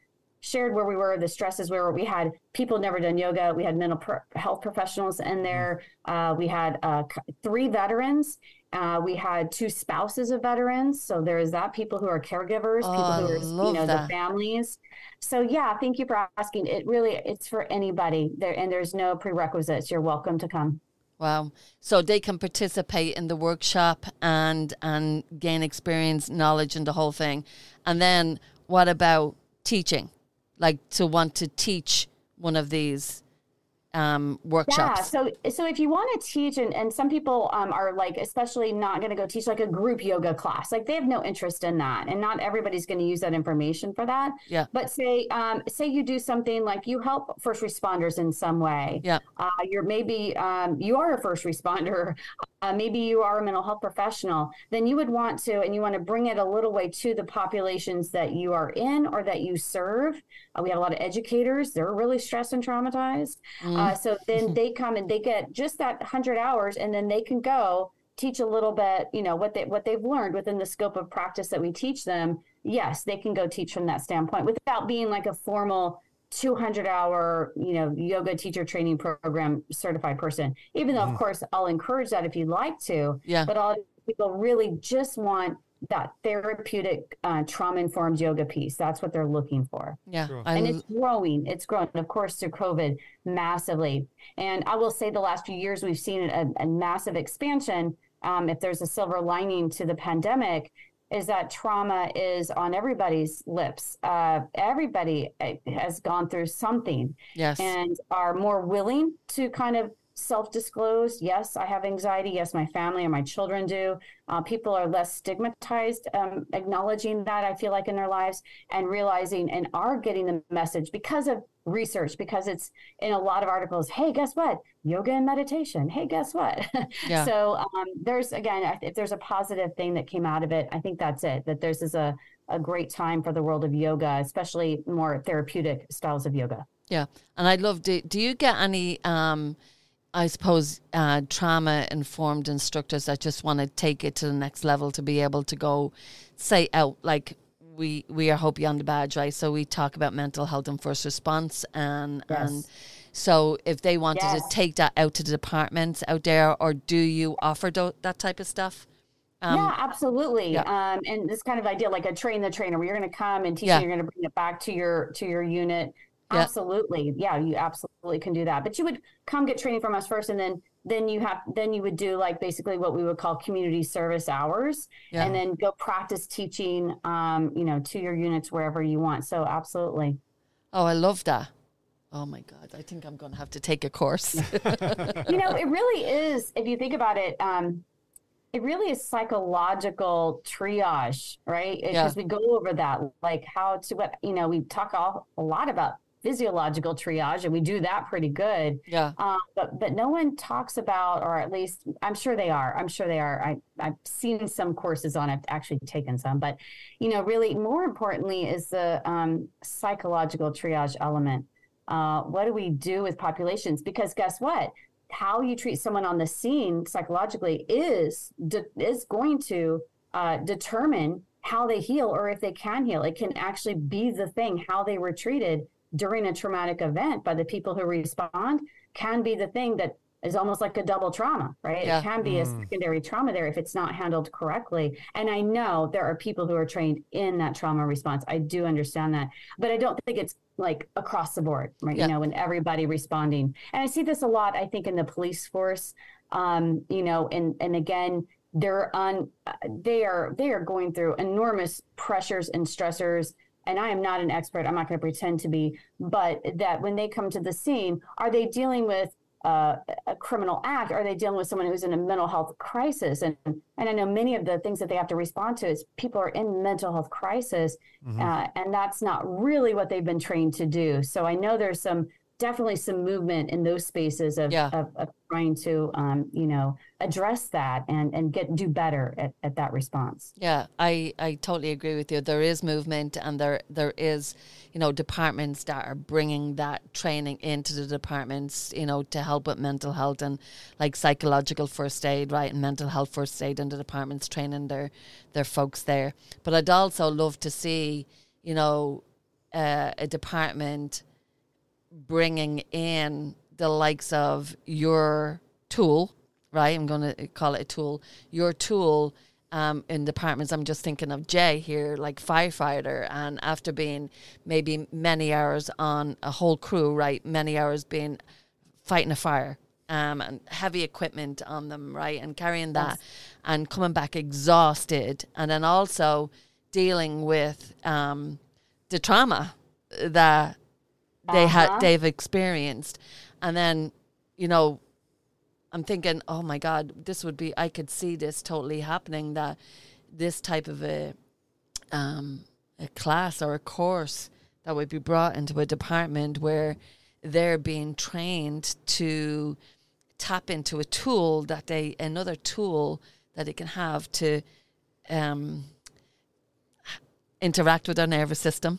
shared where we were, the stresses where we had people never done yoga. We had mental health professionals in there. Uh, we had uh, three veterans. Uh, we had two spouses of veterans. So there is that people who are caregivers, oh, people who are, you know, that. the families. So yeah, thank you for asking. It really, it's for anybody there and there's no prerequisites. You're welcome to come. Wow. So they can participate in the workshop and and gain experience, knowledge and the whole thing. And then what about teaching? Like to want to teach one of these um, workshops. Yeah. So, so if you want to teach, and, and some people um, are like, especially not going to go teach like a group yoga class, like they have no interest in that, and not everybody's going to use that information for that. Yeah. But say, um, say you do something like you help first responders in some way. Yeah. Uh, you're maybe um, you are a first responder uh, maybe you are a mental health professional, then you would want to, and you want to bring it a little way to the populations that you are in or that you serve. Uh, we have a lot of educators; they're really stressed and traumatized. Mm. Uh, so then they come and they get just that hundred hours, and then they can go teach a little bit. You know what they what they've learned within the scope of practice that we teach them. Yes, they can go teach from that standpoint without being like a formal 200 hour you know yoga teacher training program certified person even though of mm. course i'll encourage that if you'd like to yeah but all people really just want that therapeutic uh, trauma informed yoga piece. That's what they're looking for. Yeah. Sure. and it's growing. It's grown of course through covid massively. And i will say the last few years we've seen a, a massive expansion um, if there's a silver lining to the pandemic is that trauma is on everybody's lips. Uh, everybody uh, has gone through something, yes, and are more willing to kind of self-disclose. Yes, I have anxiety. Yes, my family and my children do. Uh, people are less stigmatized, um, acknowledging that I feel like in their lives and realizing and are getting the message because of research because it's in a lot of articles hey guess what yoga and meditation hey guess what yeah. so um, there's again if there's a positive thing that came out of it i think that's it that this is a, a great time for the world of yoga especially more therapeutic styles of yoga yeah and i'd love to do you get any um, I suppose uh, trauma informed instructors that just want to take it to the next level to be able to go say out like we we are Hope Beyond the Badge, right? So we talk about mental health and first response, and yes. and so if they wanted yes. to take that out to the departments out there, or do you offer do- that type of stuff? Um, yeah, absolutely. Yeah. Um, and this kind of idea, like a train the trainer, where you're going to come and teach, yeah. and you're going to bring it back to your to your unit. Absolutely, yeah, you absolutely can do that. But you would come get training from us first, and then then you have then you would do like basically what we would call community service hours yeah. and then go practice teaching um, you know to your units wherever you want. So absolutely. Oh i love that. Oh my god i think i'm gonna have to take a course. You know it really is if you think about it um, it really is psychological triage right? Because yeah. we go over that like how to what you know we talk all, a lot about physiological triage, and we do that pretty good. Yeah. Um, but but no one talks about, or at least I'm sure they are. I'm sure they are. I I've seen some courses on. I've actually taken some, but you know, really more importantly is the um, psychological triage element. Uh, what do we do with populations? Because guess what? How you treat someone on the scene psychologically is de- is going to uh, determine how they heal or if they can heal. It can actually be the thing how they were treated during a traumatic event by the people who respond can be the thing that is almost like a double trauma, right? Yeah. It can be mm. a secondary trauma there if it's not handled correctly. And I know there are people who are trained in that trauma response. I do understand that, but I don't think it's like across the board, right? Yeah. You know, when everybody responding. And I see this a lot, I think, in the police force. Um, you know, and and again, they're on they are they are going through enormous pressures and stressors and I am not an expert, I'm not going to pretend to be, but that when they come to the scene, are they dealing with uh, a criminal act? Are they dealing with someone who's in a mental health crisis? And and I know many of the things that they have to respond to is people are in mental health crisis, mm-hmm. uh, and that's not really what they've been trained to do. So I know there's some definitely some movement in those spaces of, yeah. of, of, trying to um, you know address that and and get do better at, at that response. Yeah i i totally agree with you. There is movement and there there is you know departments that are bringing that training into the departments you know to help with mental health and like psychological first aid right and mental health first aid in the departments training their their folks there. But i'd also love to see you know uh, a department bringing in the likes of your tool, right? I'm going to call it a tool. Your tool um, in departments. I'm just thinking of Jay here, like firefighter, and after being maybe many hours on a whole crew, right? Many hours being fighting a fire. Um, and heavy equipment on them, right, and carrying that, yes. and coming back exhausted, and then also dealing with um, the trauma that they uh-huh. had they've experienced and then you know i'm thinking oh my god this would be i could see this totally happening that this type of a um a class or a course that would be brought into a department where they're being trained to tap into a tool that they another tool that they can have to um, interact with their nervous system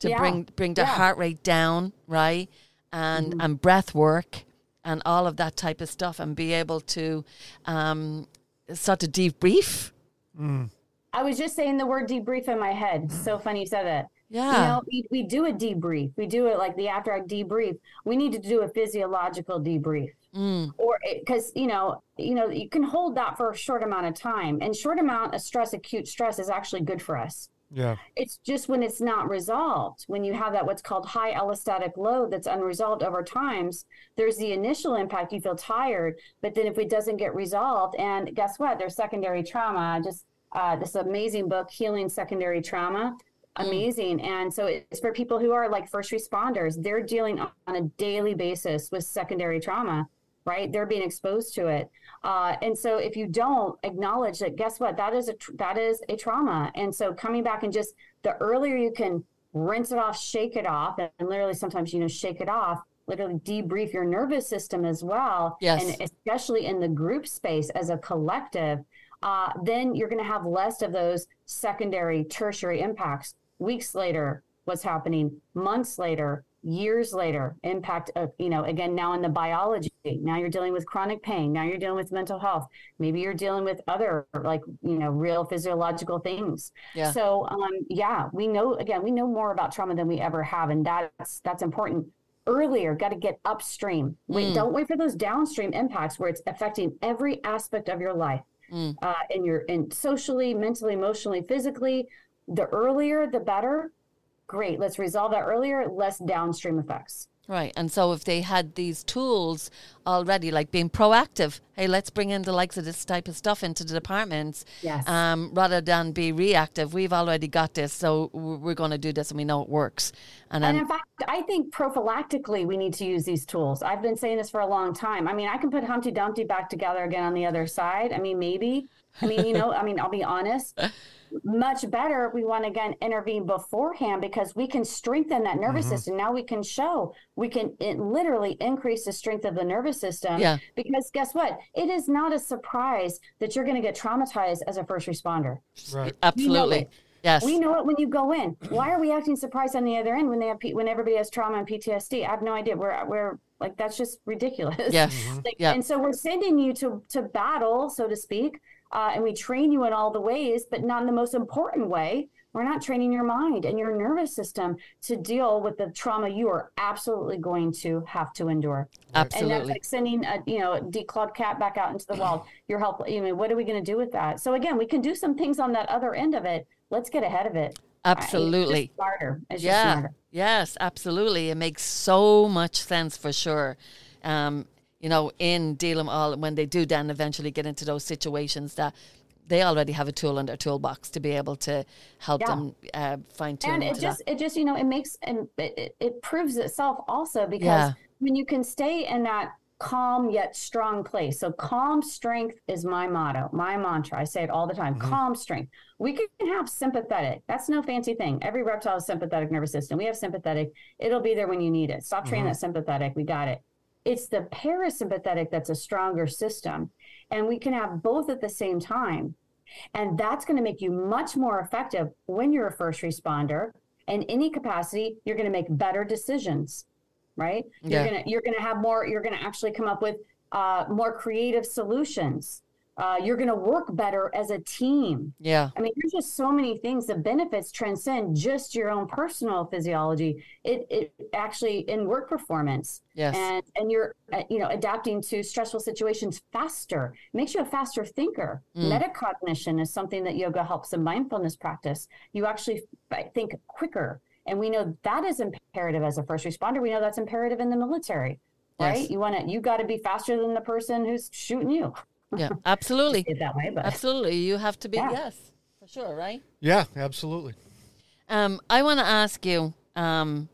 to yeah. bring bring their yeah. heart rate down, right? And mm. and breath work and all of that type of stuff, and be able to um, sort of debrief. Mm. I was just saying the word debrief in my head. So funny you said that. Yeah. You know, we, we do a debrief. We do it like the after I debrief. We need to do a physiological debrief. Mm. Or because you know, you know, you can hold that for a short amount of time, and short amount of stress, acute stress, is actually good for us. Yeah. It's just when it's not resolved, when you have that what's called high allostatic load that's unresolved over times, there's the initial impact, you feel tired, but then if it doesn't get resolved, and guess what? There's secondary trauma. Just uh, this amazing book, Healing Secondary Trauma. Mm. Amazing. Mm. And so it's for people who are like first responders. They're dealing on a daily basis with secondary trauma, right? They're being exposed to it. Uh, and so if you don't acknowledge that, guess what? That is a tr- that is a trauma. And so coming back and just the earlier you can rinse it off, shake it off, and literally sometimes you know shake it off, literally debrief your nervous system as well. Yes. And especially in the group space as a collective, uh, then you're going to have less of those secondary, tertiary impacts. Weeks later, what's happening? Months later, years later impact of you know again now in the biology now you're dealing with chronic pain now you're dealing with mental health maybe you're dealing with other like you know real physiological things yeah. so um yeah we know again we know more about trauma than we ever have and that's that's important earlier got to get upstream wait mm. don't wait for those downstream impacts where it's affecting every aspect of your life mm. uh, and you're in socially mentally emotionally physically the earlier the better great, let's resolve that earlier, less downstream effects. Right. And so if they had these tools already, like being proactive, hey, let's bring in the likes of this type of stuff into the departments yes. um, rather than be reactive. We've already got this, so we're going to do this and we know it works. And, then, and in fact, I think prophylactically we need to use these tools. I've been saying this for a long time. I mean, I can put Humpty Dumpty back together again on the other side. I mean, maybe. I mean, you know, I mean, I'll be honest. much better we want to again intervene beforehand because we can strengthen that nervous mm-hmm. system now we can show we can literally increase the strength of the nervous system yeah. because guess what it is not a surprise that you're going to get traumatized as a first responder right absolutely Yes. We know it when you go in. Why are we acting surprised on the other end when they have when everybody has trauma and PTSD? I have no idea. We're we're like that's just ridiculous. Yes. Like, yeah. And so we're sending you to to battle, so to speak, uh, and we train you in all the ways, but not in the most important way. We're not training your mind and your nervous system to deal with the trauma you are absolutely going to have to endure. Absolutely. And that's like sending a you know declawed cat back out into the wild. You're helpless. You know what are we going to do with that? So again, we can do some things on that other end of it. Let's get ahead of it. Absolutely. It's smarter. Yeah. Smarter. Yes, absolutely. It makes so much sense for sure. Um, you know, in dealing all when they do then eventually get into those situations that they already have a tool in their toolbox to be able to help yeah. them uh, fine tune. And it just, that. it just, you know, it makes and it, it proves itself also because yeah. when you can stay in that calm yet strong place. So calm strength is my motto, my mantra. I say it all the time. Mm-hmm. Calm strength. We can have sympathetic. That's no fancy thing. Every reptile has sympathetic nervous system. We have sympathetic. It'll be there when you need it. Stop training mm-hmm. that sympathetic. We got it. It's the parasympathetic that's a stronger system. And we can have both at the same time. And that's going to make you much more effective when you're a first responder. In any capacity, you're going to make better decisions right? Yeah. You're gonna you're gonna have more. You're gonna actually come up with uh, more creative solutions. Uh, you're going to work better as a team. Yeah. I mean, there's just so many things. The benefits transcend just your own personal physiology. It, it actually in work performance. Yes. And, and you're, uh, you know, adapting to stressful situations faster, it makes you a faster thinker. Mm. Metacognition is something that yoga helps in mindfulness practice. You actually think quicker. And we know that is imperative as a first responder. We know that's imperative in the military, right? Yes. You want to, you got to be faster than the person who's shooting you. Yeah, absolutely. that way, but absolutely, you have to be yeah. yes for sure, right? Yeah, absolutely. Um, I want to ask you, um,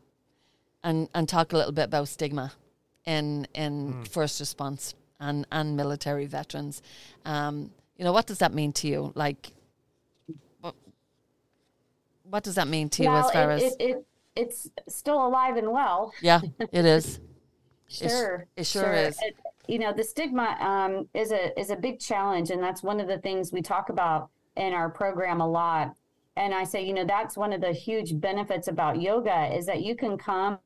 and and talk a little bit about stigma in in mm. first response and and military veterans. Um, you know, what does that mean to you? Like, what does that mean to you well, as far it, as it, it, it's still alive and well? Yeah, it is. sure, it, it sure, sure, is. It, you know, the stigma um, is a is a big challenge, and that's one of the things we talk about in our program a lot. And I say, you know, that's one of the huge benefits about yoga is that you can come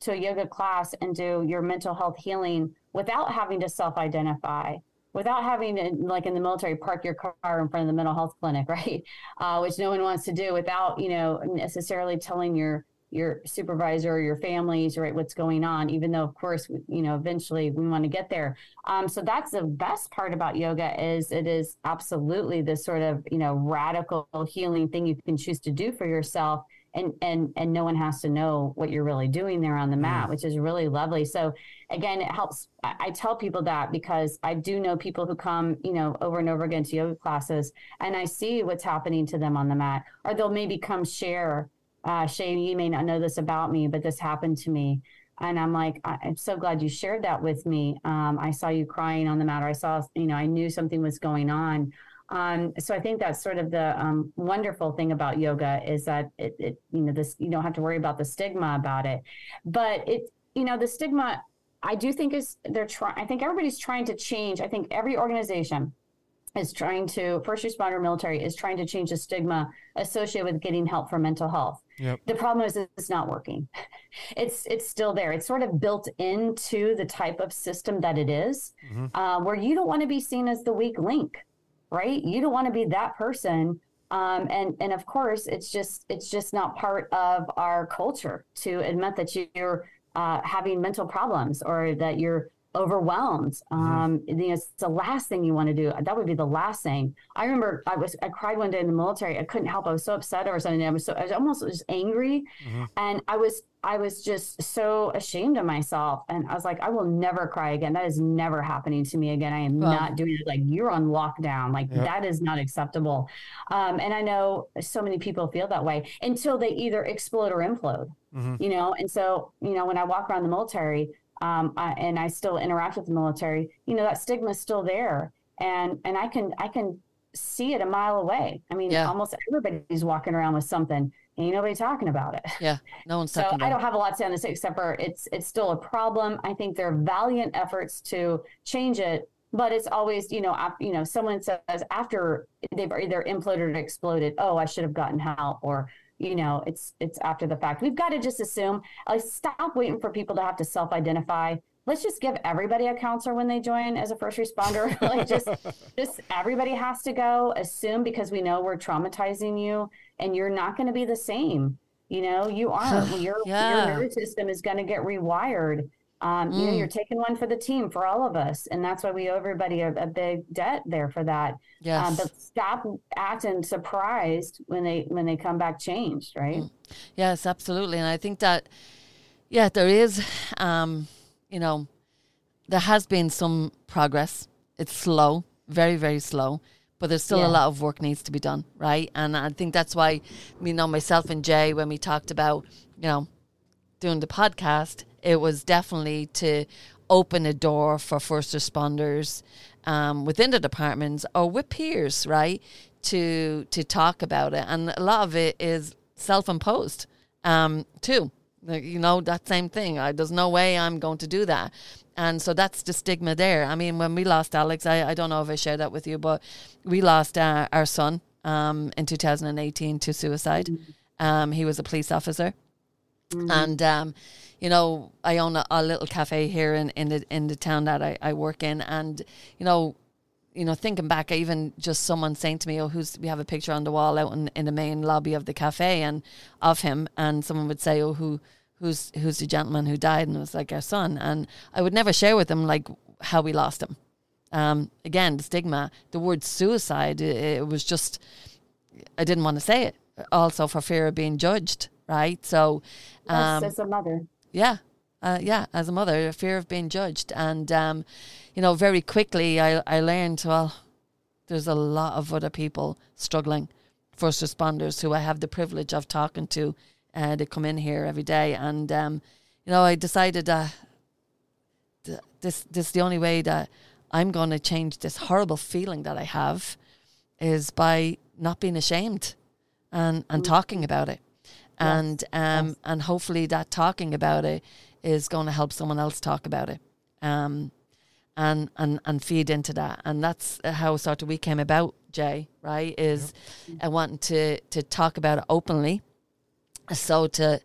to a yoga class and do your mental health healing without having to self identify without having to, like in the military, park your car in front of the mental health clinic, right? Uh, which no one wants to do without, you know, necessarily telling your your supervisor or your families right what's going on even though of course you know eventually we want to get there um, so that's the best part about yoga is it is absolutely this sort of you know radical healing thing you can choose to do for yourself and and and no one has to know what you're really doing there on the mat, mm. which is really lovely. So again, it helps. I, I, tell people that because I do know people who come, you know, over and over again to yoga classes, and I see what's happening to them on the mat, or they'll maybe come share. Uh, Shay, you may not know this about me, but this happened to me. And I'm like, I'm so glad you shared that with me. Um, I saw you crying on the matter. I saw, you know, I knew something was going on. Um, so I think that's sort of the um, wonderful thing about yoga is that it, it, you know, this you don't have to worry about the stigma about it, but it, you know, the stigma I do think is they're trying. I think everybody's trying to change. I think every organization is trying to first responder military is trying to change the stigma associated with getting help for mental health. Yep. The problem is it's not working. It's it's still there. It's sort of built into the type of system that it is, mm-hmm. uh, where you don't want to be seen as the weak link right? You don't want to be that person. Um, and and of course, it's just it's just not part of our culture to admit that you're uh, having mental problems or that you're overwhelmed. Mm-hmm. Um, you know, it's the last thing you want to do. That would be the last thing. I remember I was I cried one day in the military. I couldn't help. I was so upset or something. I was so I was almost just angry, mm-hmm. and I was I was just so ashamed of myself. And I was like, I will never cry again. That is never happening to me again. I am well, not doing it. Like you're on lockdown. Like yep. that is not acceptable. Um, and I know so many people feel that way until they either explode or implode. Mm-hmm. You know, and so you know when I walk around the military um, I, and I still interact with the military, you know, that stigma is still there. And, and I can, I can see it a mile away. I mean, yeah. almost everybody's walking around with something. Ain't nobody talking about it. Yeah, no one's so. I don't have a lot to say on this except for it's it's still a problem. I think there are valiant efforts to change it, but it's always you know you know someone says after they've either imploded or exploded. Oh, I should have gotten help, or you know it's it's after the fact. We've got to just assume like stop waiting for people to have to self-identify. Let's just give everybody a counselor when they join as a first responder. Like just just everybody has to go assume because we know we're traumatizing you and you're not going to be the same. You know you aren't. Your, yeah. your nervous system is going to get rewired um, mm. You know, you're mm. taking one for the team for all of us, and that's why we owe everybody a, a big debt there for that. Yes. Um, but stop acting surprised when they when they come back changed, right? Mm. Yes, absolutely, and I think that yeah, there is, um, you know, there has been some progress. It's slow, very very slow, but there's still yeah. a lot of work needs to be done, right? And I think that's why, you know, myself and Jay, when we talked about, you know, doing the podcast, it was definitely to open a door for first responders um, within the departments or with peers, right, to to talk about it. And a lot of it is self imposed um, too. You know that same thing. I, there's no way I'm going to do that, and so that's the stigma there. I mean, when we lost Alex, I, I don't know if I shared that with you, but we lost uh, our son um, in 2018 to suicide. Mm-hmm. Um, he was a police officer, mm-hmm. and um, you know, I own a, a, little cafe here in, in the in the town that I, I work in, and you know, you know, thinking back, even just someone saying to me, "Oh, who's?" We have a picture on the wall out in, in the main lobby of the cafe, and of him, and someone would say, "Oh, who?" Who's who's the gentleman who died? And it was like our son. And I would never share with them like how we lost him. Um, again, the stigma, the word suicide, it, it was just, I didn't want to say it. Also for fear of being judged, right? So, um, yes, as a mother, yeah, uh, yeah, as a mother, a fear of being judged, and um, you know, very quickly I I learned well, there's a lot of other people struggling, first responders who I have the privilege of talking to, uh, they come in here every day, and um, you know, I decided that this this is the only way that I'm going to change this horrible feeling that I have is by not being ashamed and and mm-hmm. talking about it and um yes. and hopefully that talking about it is going to help someone else talk about it um and and and feed into that and that's how sort of we came about jay right is yep. uh, wanting to to talk about it openly so to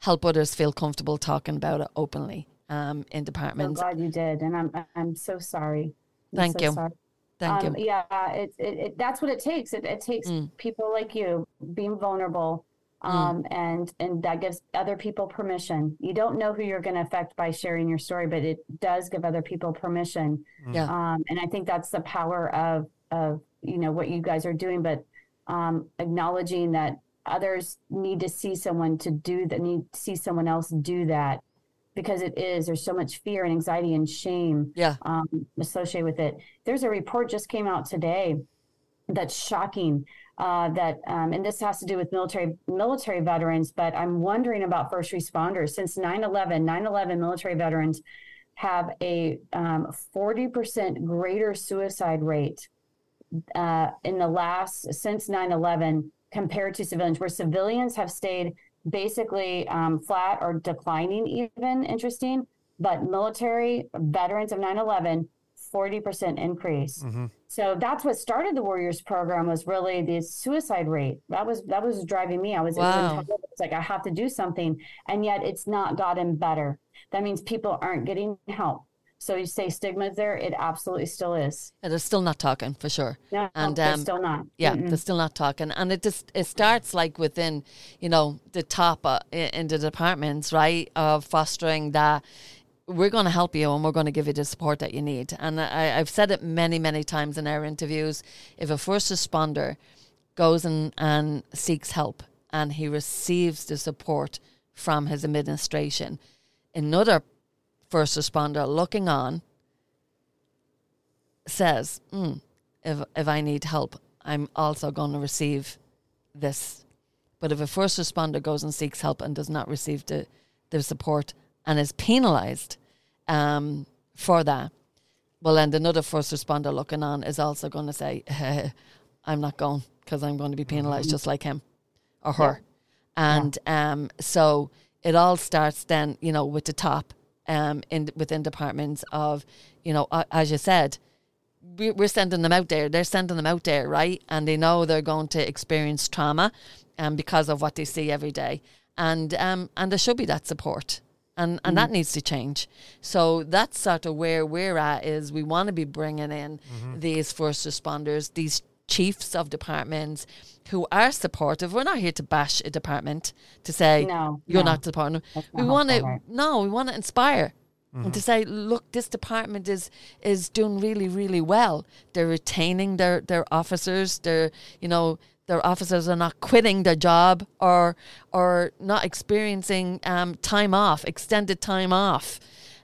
help others feel comfortable talking about it openly um in departments i'm glad you did and i'm i'm so sorry I'm thank so you sorry. Thank um, you. Yeah, it, it, it, that's what it takes. It, it takes mm. people like you being vulnerable. Um, mm. and and that gives other people permission. You don't know who you're going to affect by sharing your story, but it does give other people permission. Mm. Yeah. Um, and I think that's the power of of you know what you guys are doing, but um, acknowledging that others need to see someone to do that, need to see someone else do that because it is there's so much fear and anxiety and shame yeah. um, associated with it. There's a report just came out today that's shocking uh, that, um, and this has to do with military military veterans, but I'm wondering about first responders. Since 9/11, 9/11 military veterans have a um, 40% greater suicide rate uh, in the last since 9/11 compared to civilians, where civilians have stayed basically um, flat or declining, even interesting. But military veterans of 9 11 40% increase. Mm-hmm. So that's what started the Warriors program was really the suicide rate. That was that was driving me. I was wow. it's like I have to do something and yet it's not gotten better. That means people aren't getting help. So you say stigma is there, it absolutely still is. Yeah, they're still not talking for sure. No, and um, still not. Yeah, Mm-mm. they're still not talking, and it just it starts like within, you know, the top uh, in the departments, right, of fostering that we're going to help you and we're going to give you the support that you need. And I, have said it many, many times in our interviews. If a first responder goes and, and seeks help and he receives the support from his administration, another first responder looking on says, mm, if, if I need help, I'm also going to receive this. But if a first responder goes and seeks help and does not receive the, the support and is penalised um, for that. Well, and another first responder looking on is also going to say, I'm not going because I'm going to be penalised mm-hmm. just like him or her. Yeah. And yeah. Um, so it all starts then, you know, with the top um, in within departments of, you know, uh, as you said, we, we're sending them out there. They're sending them out there, right? And they know they're going to experience trauma um, because of what they see every day. And um, and there should be that support and and mm. that needs to change. So that's sort of where we're at. Is we want to be bringing in mm-hmm. these first responders, these chiefs of departments who are supportive. We're not here to bash a department to say no, you're no. not supporting. we want to no, we want to inspire. Mm-hmm. And to say, look, this department is is doing really, really well. They're retaining their, their officers. They're, you know, their officers are not quitting their job or or not experiencing um, time off, extended time off.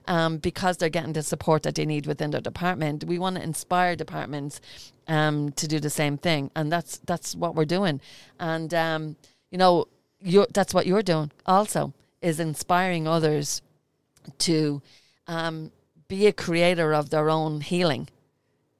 Um, because they're getting the support that they need within their department. We want to inspire departments um, to do the same thing, and that's that's what we're doing. And um, you know, that's what you're doing also is inspiring others to um, be a creator of their own healing.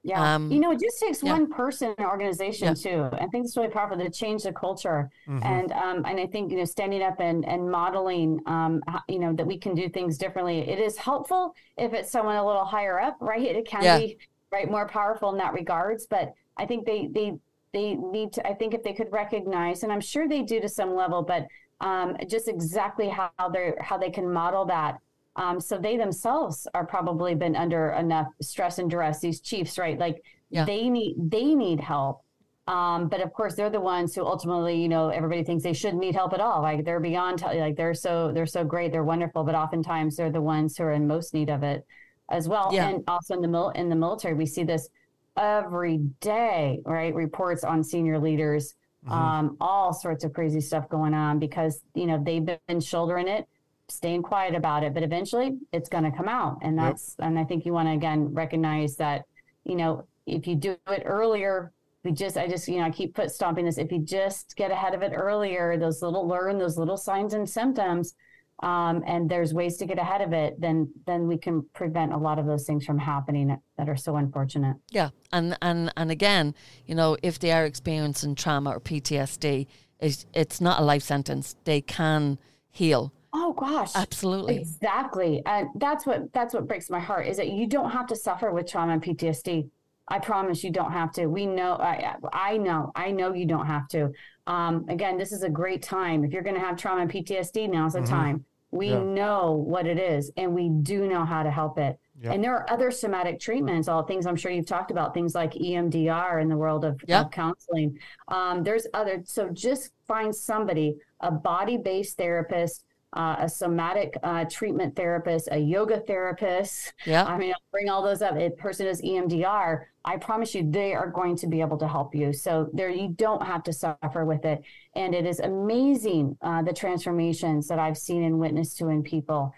Yeah. Um, you know, it just takes yeah. one person and organization yeah. too. I think it's really powerful to change the culture. Mm-hmm. And um, and I think, you know, standing up and, and modeling, um, you know, that we can do things differently. It is helpful if it's someone a little higher up, right? It can yeah. be right more powerful in that regards. But I think they they they need to I think if they could recognize, and I'm sure they do to some level, but um, just exactly how they're how they can model that um, so they themselves are probably been under enough stress and duress. These chiefs, right? Like yeah. they need they need help. Um, but of course, they're the ones who ultimately, you know, everybody thinks they shouldn't need help at all. Like they're beyond, like they're so they're so great, they're wonderful. But oftentimes, they're the ones who are in most need of it as well. Yeah. And also in the mil- in the military, we see this every day, right? Reports on senior leaders, mm-hmm. um, all sorts of crazy stuff going on because you know they've been shouldering it staying quiet about it, but eventually it's going to come out. And that's, yep. and I think you want to again recognize that, you know, if you do it earlier, we just, I just, you know, I keep put stomping this. If you just get ahead of it earlier, those little learn those little signs and symptoms, um, and there's ways to get ahead of it, then then we can prevent a lot of those things from happening that are so unfortunate. Yeah, and and and again, you know, if they are experiencing trauma or PTSD, it's, it's not a life sentence. They can heal Oh gosh. Absolutely. Exactly. And that's what that's what breaks my heart is that you don't have to suffer with trauma and PTSD. I promise you don't have to. We know I I know. I know you don't have to. Um, again, this is a great time. If you're going to have trauma and PTSD, now's the mm-hmm. time. We yeah. know what it is and we do know how to help it. Yep. And there are other somatic treatments, all things I'm sure you've talked about, things like EMDR in the world of, yep. of counseling. Um, there's other, so just find somebody, a body based therapist uh, a somatic uh, treatment therapist, a yoga therapist. Yeah. I mean, I'll bring all those up. A person is EMDR. I promise you, they are going to be able to help you. So there, you don't have to suffer with it. And it is amazing uh, the transformations that I've seen and witnessed to in people.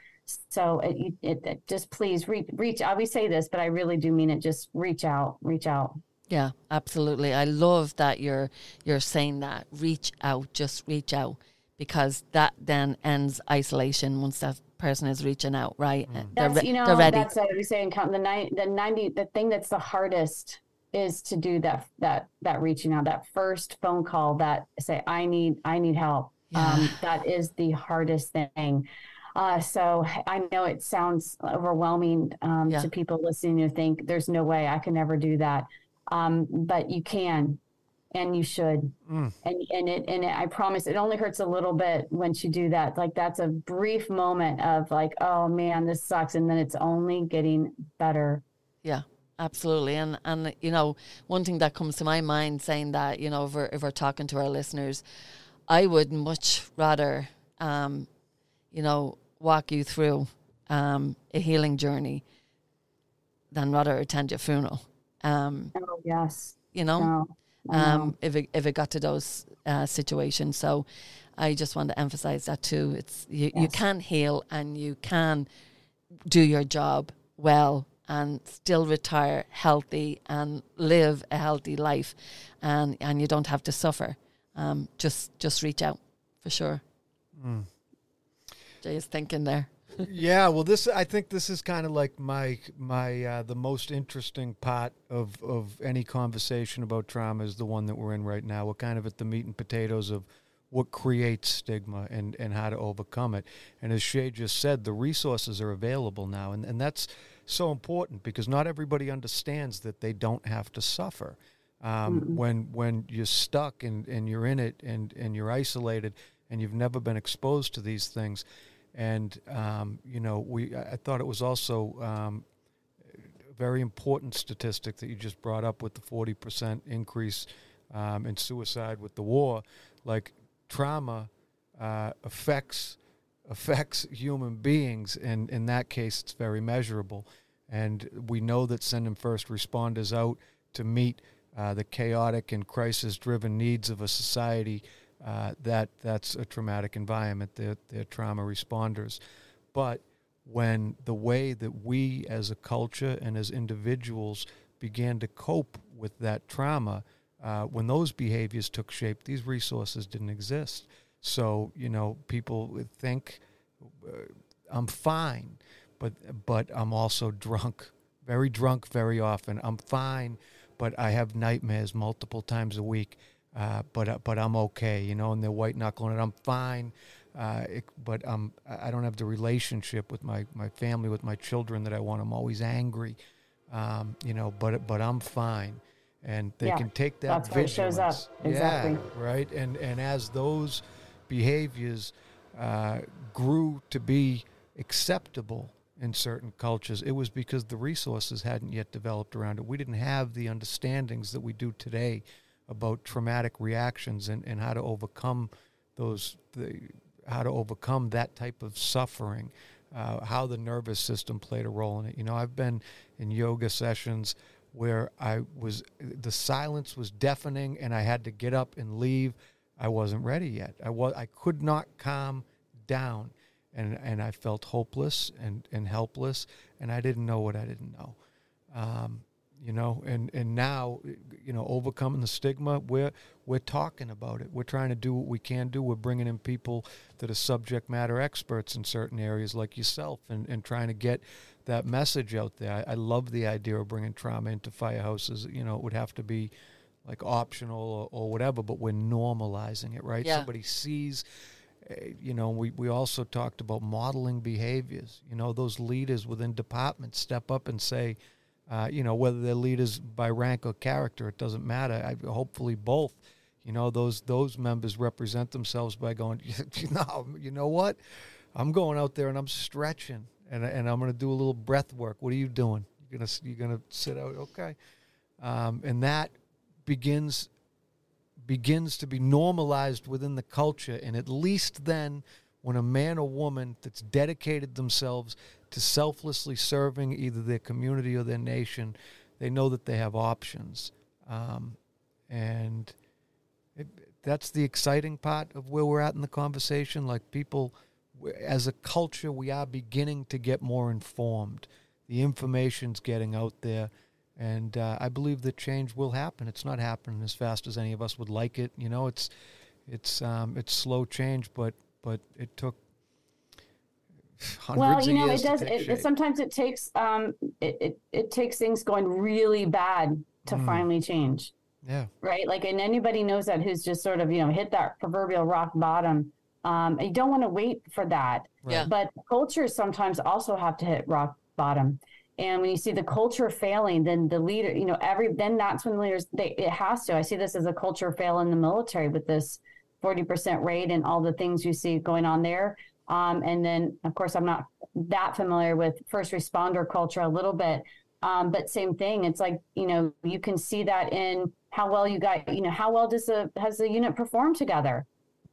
So it, it, it just please reach, reach. I always say this, but I really do mean it. Just reach out, reach out. Yeah, absolutely. I love that you're you're saying that. Reach out, just reach out because that then ends isolation once that person is reaching out, right? Mm. That's, re- you know, that's what we say in count the nine, the 90, the thing that's the hardest is to do that, that, that reaching out, that first phone call that say, I need, I need help. Yeah. Um, that is the hardest thing. Uh, so I know it sounds overwhelming um, yeah. to people listening to think there's no way I can ever do that. Um, but you can and you should. Mm. and and it and it, i promise it only hurts a little bit once you do that. Like that's a brief moment of like oh man this sucks and then it's only getting better. Yeah absolutely. And and you know one thing that comes to my mind saying that you know if we're, if we're talking to our listeners i would much rather um you know walk you through um a healing journey than rather attend your funeral. Um oh yes. you know? No um, if it if it got to those uh, situations. So I just want to emphasize that too. It's you, yes. you can heal and you can do your job well and still retire healthy and live a healthy life, and and you don't have to suffer. Um, just just reach out for sure. Mm. Jay is thinking there yeah, well, this I think this is kind of like my my uh, the most interesting part of of any conversation about trauma is the one that we're in right now. We're kind of at the meat and potatoes of what creates stigma and and how to overcome it. And as Shay just said, the resources are available now, and and that's so important because not everybody understands that they don't have to suffer. Um, mm-hmm. When when you're stuck and, and you're in it and, and you're isolated and you've never been exposed to these things, and um, you know, we I thought it was also um, a very important statistic that you just brought up with the forty percent increase um, in suicide with the war. Like trauma uh, affects affects human beings, and in that case, it's very measurable. And we know that sending first responders out to meet uh, the chaotic and crisis-driven needs of a society uh, that that's a traumatic environment. They're, they're trauma responders. But when the way that we as a culture and as individuals began to cope with that trauma, uh, when those behaviors took shape, these resources didn't exist. So, you know, people would think uh, I'm fine. but but I'm also drunk, very drunk, very often. I'm fine, but I have nightmares multiple times a week. Uh, but uh, but I'm okay, you know, and they're white knuckling it. I'm fine, uh, it, but um, I don't have the relationship with my, my family, with my children that I want. I'm always angry, um, you know, but but I'm fine, and they Yeah, can take that that's it shows up. Exactly. Yeah, right. And and as those behaviors uh, grew to be acceptable in certain cultures, it was because the resources hadn't yet developed around it. We didn't have the understandings that we do today about traumatic reactions and, and how to overcome those the, how to overcome that type of suffering uh, how the nervous system played a role in it. You know i've been in yoga sessions where i was the silence was deafening and i had to get up and leave. I wasn't ready yet. I was i could not calm down and and i felt hopeless and and helpless and i didn't know what i didn't know. Um, you know and and now you know overcoming the stigma we're we're talking about it. We're trying to do what we can do. We're bringing in people that are subject matter experts in certain areas like yourself and, and trying to get that message out there. I, I love the idea of bringing trauma into firehouses. You know it would have to be like optional or, or whatever but we're normalizing it right? Yeah. somebody sees uh, you know we, we also talked about modeling behaviors. You know those leaders within departments step up and say uh, you know whether they're leaders by rank or character it doesn't matter. I, hopefully both. You know those those members represent themselves by going you know you know what? I'm going out there and i'm stretching and, and i'm going to do a little breath work. What are you doing? You're going to you're to sit out? Okay. Um, and that begins begins to be normalized within the culture and at least then when a man or woman that's dedicated themselves to selflessly serving either their community or their nation they know that they have options um, and it, that's the exciting part of where we're at in the conversation like people as a culture we are beginning to get more informed the information's getting out there and uh, I believe that change will happen. It's not happening as fast as any of us would like it. You know, it's it's um, it's slow change, but but it took hundreds well you of know years it does it, it sometimes it takes um it, it, it takes things going really bad to Mm. finally change. Yeah, right? Like and anybody knows that who's just sort of you know hit that proverbial rock bottom um you don't want to wait for that. Yeah. but cultures sometimes also have to hit rock bottom. And when you see the culture failing then the leader you know every then that's when the leaders they it has to. I see this as a culture fail in the military with this 40% rate and all the things you see going on there. Um, and then of course i'm not that familiar with first responder culture a little bit. Um, but same thing it's like you know you can see that in how well you got you know how well does the has the unit perform together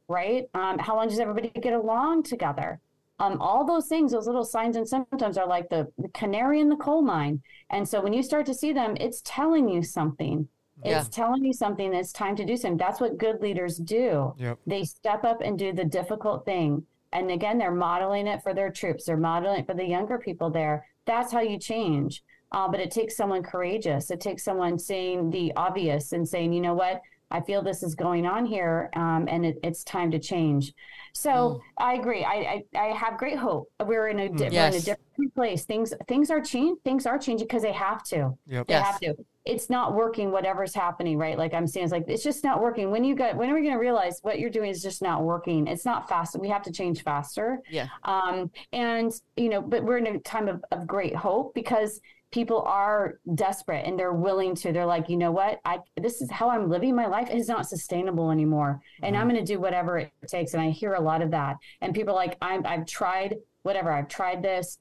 right? Um, how long does everybody get along together? Um, all those things those little signs and symptoms are like the, the canary in the coal mine. And so when you start to see them it's telling you something Yeah. it's telling you something it's time to do something. That's what good leaders do. Yep, they step up and do the difficult thing. And again they're modeling it for their troops. They're modeling it for the younger people there. That's how you change. Uh, but it takes someone courageous. It takes someone saying the obvious and saying you know what? I feel this is going on here um, and it, it's time to change. So i agree. I, I i have great hope. We're in a, di- we're in a different place. Things things are changing. things are changing because they have to. Yep, they Yes. have to. It's not working, whatever's happening, right? Like I'm saying, it's like it's just not working. When you got when are we gonna realize what you're doing is just not working? It's not fast. We have to change faster. Yeah. Um, and you know, but we're in a time of, of great hope because people are desperate and they're willing to, they're like, you know what, I this is how I'm living my life is not sustainable anymore. And I'm gonna do whatever it takes. And I hear a lot of that. And people are like, I'm I've tried whatever, I've tried this.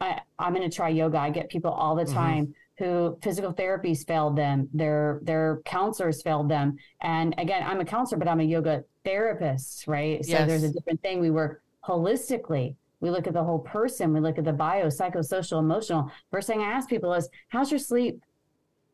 I, I'm going to try yoga. I get people all the Mhm. time who physical therapies failed them, their their counselors failed them. And again, I'm a counselor, but I'm a yoga therapist, right? So Yes. there's a different thing. We work holistically. We look at the whole person. We look at the bio, psychosocial, emotional. First thing I ask people is, "How's your sleep?"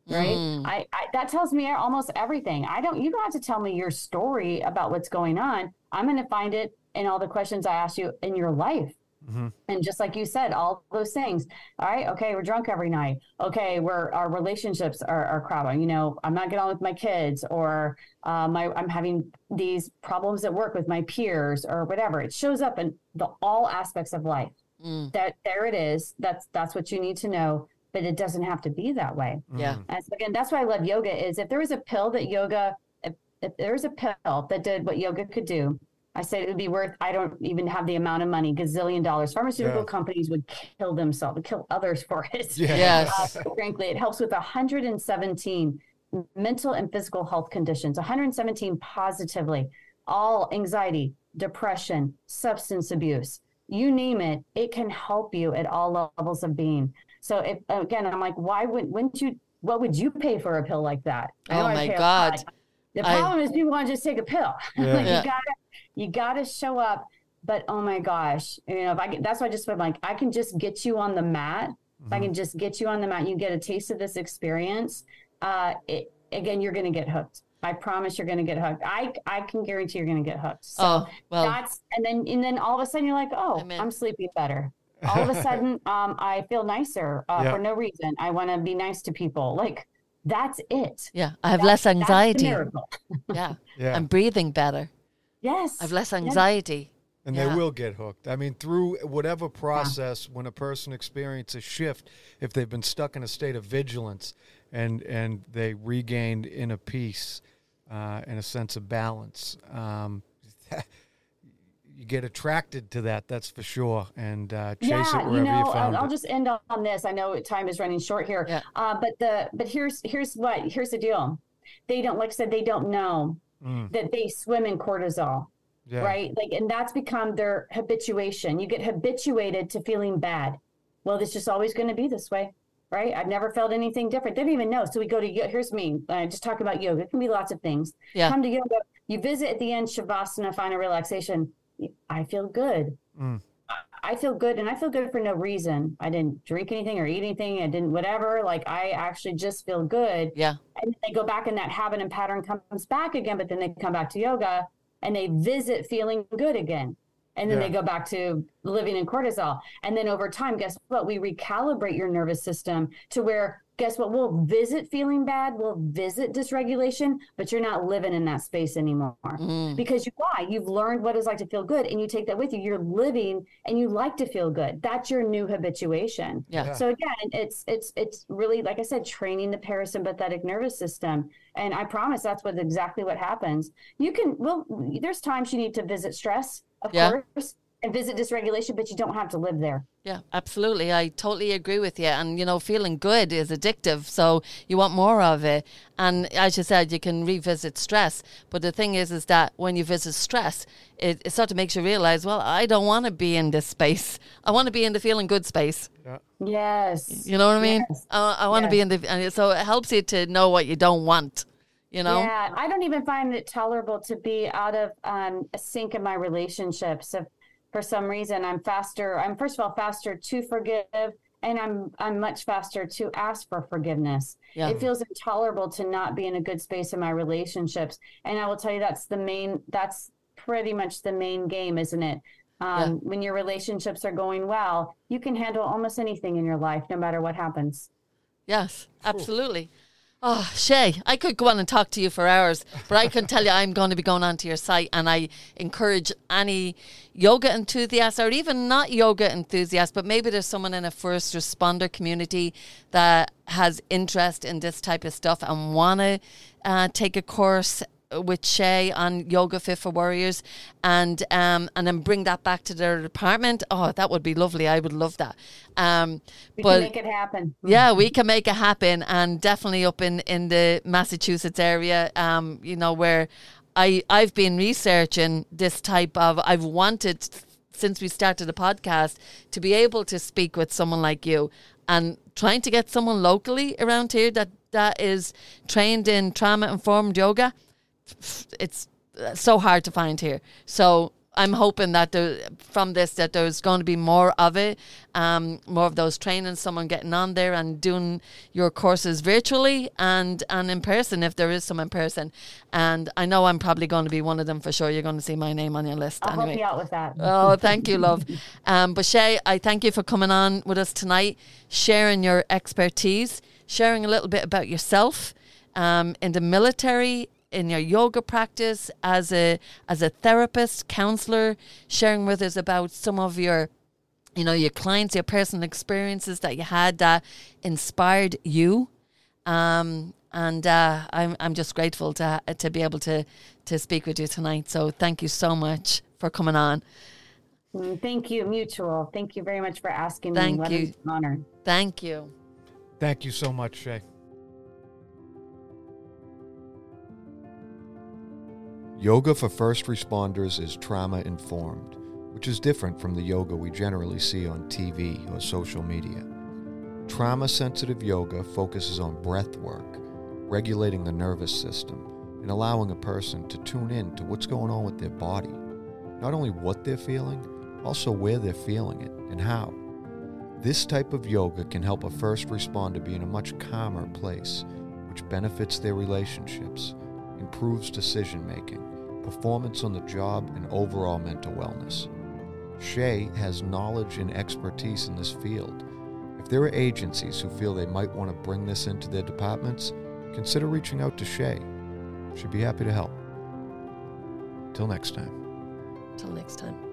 Right? Mm. I, I that tells me almost everything. I don't. You don't have to tell me your story about what's going on. I'm going to find it in all the questions I ask you in your life. Mhm. And just like you said, all those things. All right, okay, we're drunk every night. Okay, we're our relationships are, are crap. You know, I'm not getting on with my kids, or uh, my I'm having these problems at work with my peers, or whatever. It shows up in the all aspects of life. mm. that there it is. That's that's what you need to know. But it doesn't have to be that way. Yeah. And so again, that's why I love yoga. Is if there was a pill that yoga, if, if there was a pill that did what yoga could do, I said it would be worth. I don't even have the amount of money, gazillion dollars. Pharmaceutical yeah. companies would kill themselves, would kill others for it. Yes. Uh, frankly, it helps with 117 mental and physical health conditions. 117 positively, all anxiety, depression, substance abuse, you name it. It can help you at all levels of being. So if again, I'm like, why would wouldn't you? What would you pay for a pill like that? oh my God. The problem I, is people want to just take a pill. Yeah. like yeah. you gotta you gotta show up. But oh my gosh, you know, if I get, that's why I just feel like I can just get you on the mat. Mm-hmm. If I can mm-hmm. just get you on the mat, you get a taste of this experience. Uh, it, again, you're going to get hooked. I promise you're going to get hooked. I I can guarantee you're going to get hooked. So oh, well, that's and then and then all of a sudden you're like, oh, I'm, I'm sleeping better. All of a sudden, um, I feel nicer uh, for no reason. I want to be nice to people. Like that's it. Yeah, I have that's, less anxiety. yeah. yeah, I'm breathing better. Yes. I have less anxiety. Yes. And yeah. they will get hooked. I mean, through whatever process, yeah. when a person experiences a shift, if they've been stuck in a state of vigilance and and they regained inner peace uh, and a sense of balance, um, you get attracted to that. That's for sure, and uh, chase yeah, it wherever you, know, you found I'll it. just end on this. I know time is running short here, yeah. uh, but the but here's here's what here's the deal. They don't like I said they don't know mm. that they swim in cortisol. Yeah. Right. Like, and that's become their habituation. You get habituated to feeling bad. Well, it's just always going to be this way. Right. I've never felt anything different. They don't even know. So we go to, here's me, uh, just talk about yoga. It can be lots of things. Yeah. Come to yoga. You visit at the end, Shavasana, final relaxation. I feel good. Mm. I feel good and I feel good for no reason. I didn't drink anything or eat anything. I didn't whatever. Like I actually just feel good. Yeah. And they go back and that habit and pattern comes back again, but then they come back to yoga and they visit feeling good again. And then yeah. they go back to living in cortisol. And then over time, guess what? We recalibrate your nervous system to where guess what? We'll visit feeling bad, we'll visit dysregulation, but you're not living in that space anymore. Mm. Because you why? You've learned what it's like to feel good and you take that with you. You're living and you like to feel good. That's your new habituation. Yeah. So again, it's it's it's really like I said, training the parasympathetic nervous system. And I promise that's what exactly what happens. You can well there's times you need to visit stress, of yeah. course and visit dysregulation, but you don't have to live there. Yeah, absolutely. I totally agree with you. And, you know, feeling good is addictive. So you want more of it. And as you said, you can revisit stress. But the thing is, is that when you visit stress, it, it sort of makes you realize, well, I don't want to be in this space. I want to be in the feeling good space. Yeah. Yes. You know what I mean? Yes. Uh, I want yes. to be in the, so it helps you to know what you don't want you know? Yeah i don't even find it tolerable to be out of um, a sync in my relationships. If for some reason i'm faster i'm first of all faster to forgive and i'm i'm much faster to ask for forgiveness. Yeah. it feels intolerable to not be in a good space in my relationships. And i will tell you that's the main that's pretty much the main game isn't it? Um, yeah. when your relationships are going well you can handle almost anything in your life no matter what happens. Yes absolutely Oh, Shay, I could go on and talk to you for hours, but I can tell you I'm going to be going onto your site and I encourage any yoga enthusiast or even not yoga enthusiast, but maybe there's someone in a first responder community that has interest in this type of stuff and want to uh, take a course with Shay on Yoga Fit for Warriors, and um, and then bring that back to their department. Oh, that would be lovely. I would love that. Um, we but, can make it happen. Yeah, we can make it happen, and definitely up in in the Massachusetts area. Um, you know where I I've been researching this type of. I've wanted since we started the podcast to be able to speak with someone like you and trying to get someone locally around here that that is trained in trauma informed yoga it's so hard to find here. So I'm hoping that there, from this that there's going to be more of it, um, more of those training, someone getting on there and doing your courses virtually and and in person if there is some in person. And I know I'm probably going to be one of them for sure. You're going to see my name on your list. I'll anyway. help you out with that. Oh, thank you, love. um, but Shay, I thank you for coming on with us tonight, sharing your expertise, sharing a little bit about yourself. Um, in the military in your yoga practice as a as a therapist, counselor, sharing with us about some of your you know, your clients, your personal experiences that you had that inspired you. Um, and uh, I'm I'm just grateful to to be able to to speak with you tonight. So thank you so much for coming on. Mm, thank you, mutual. Thank you very much for asking me. Thank you. honor. Thank you. Thank you so much, Shay. Yoga for first responders is trauma informed, which is different from the yoga we generally see on TV or social media. Trauma sensitive yoga focuses on breath work, regulating the nervous system, and allowing a person to tune in to what's going on with their body. Not only what they're feeling, also where they're feeling it and how. This type of yoga can help a first responder be in a much calmer place, which benefits their relationships, improves decision making, performance on the job, and overall mental wellness. Shay has knowledge and expertise in this field. If there are agencies who feel they might want to bring this into their departments, consider reaching out to Shay. She'd be happy to help. Till next time. Till next time.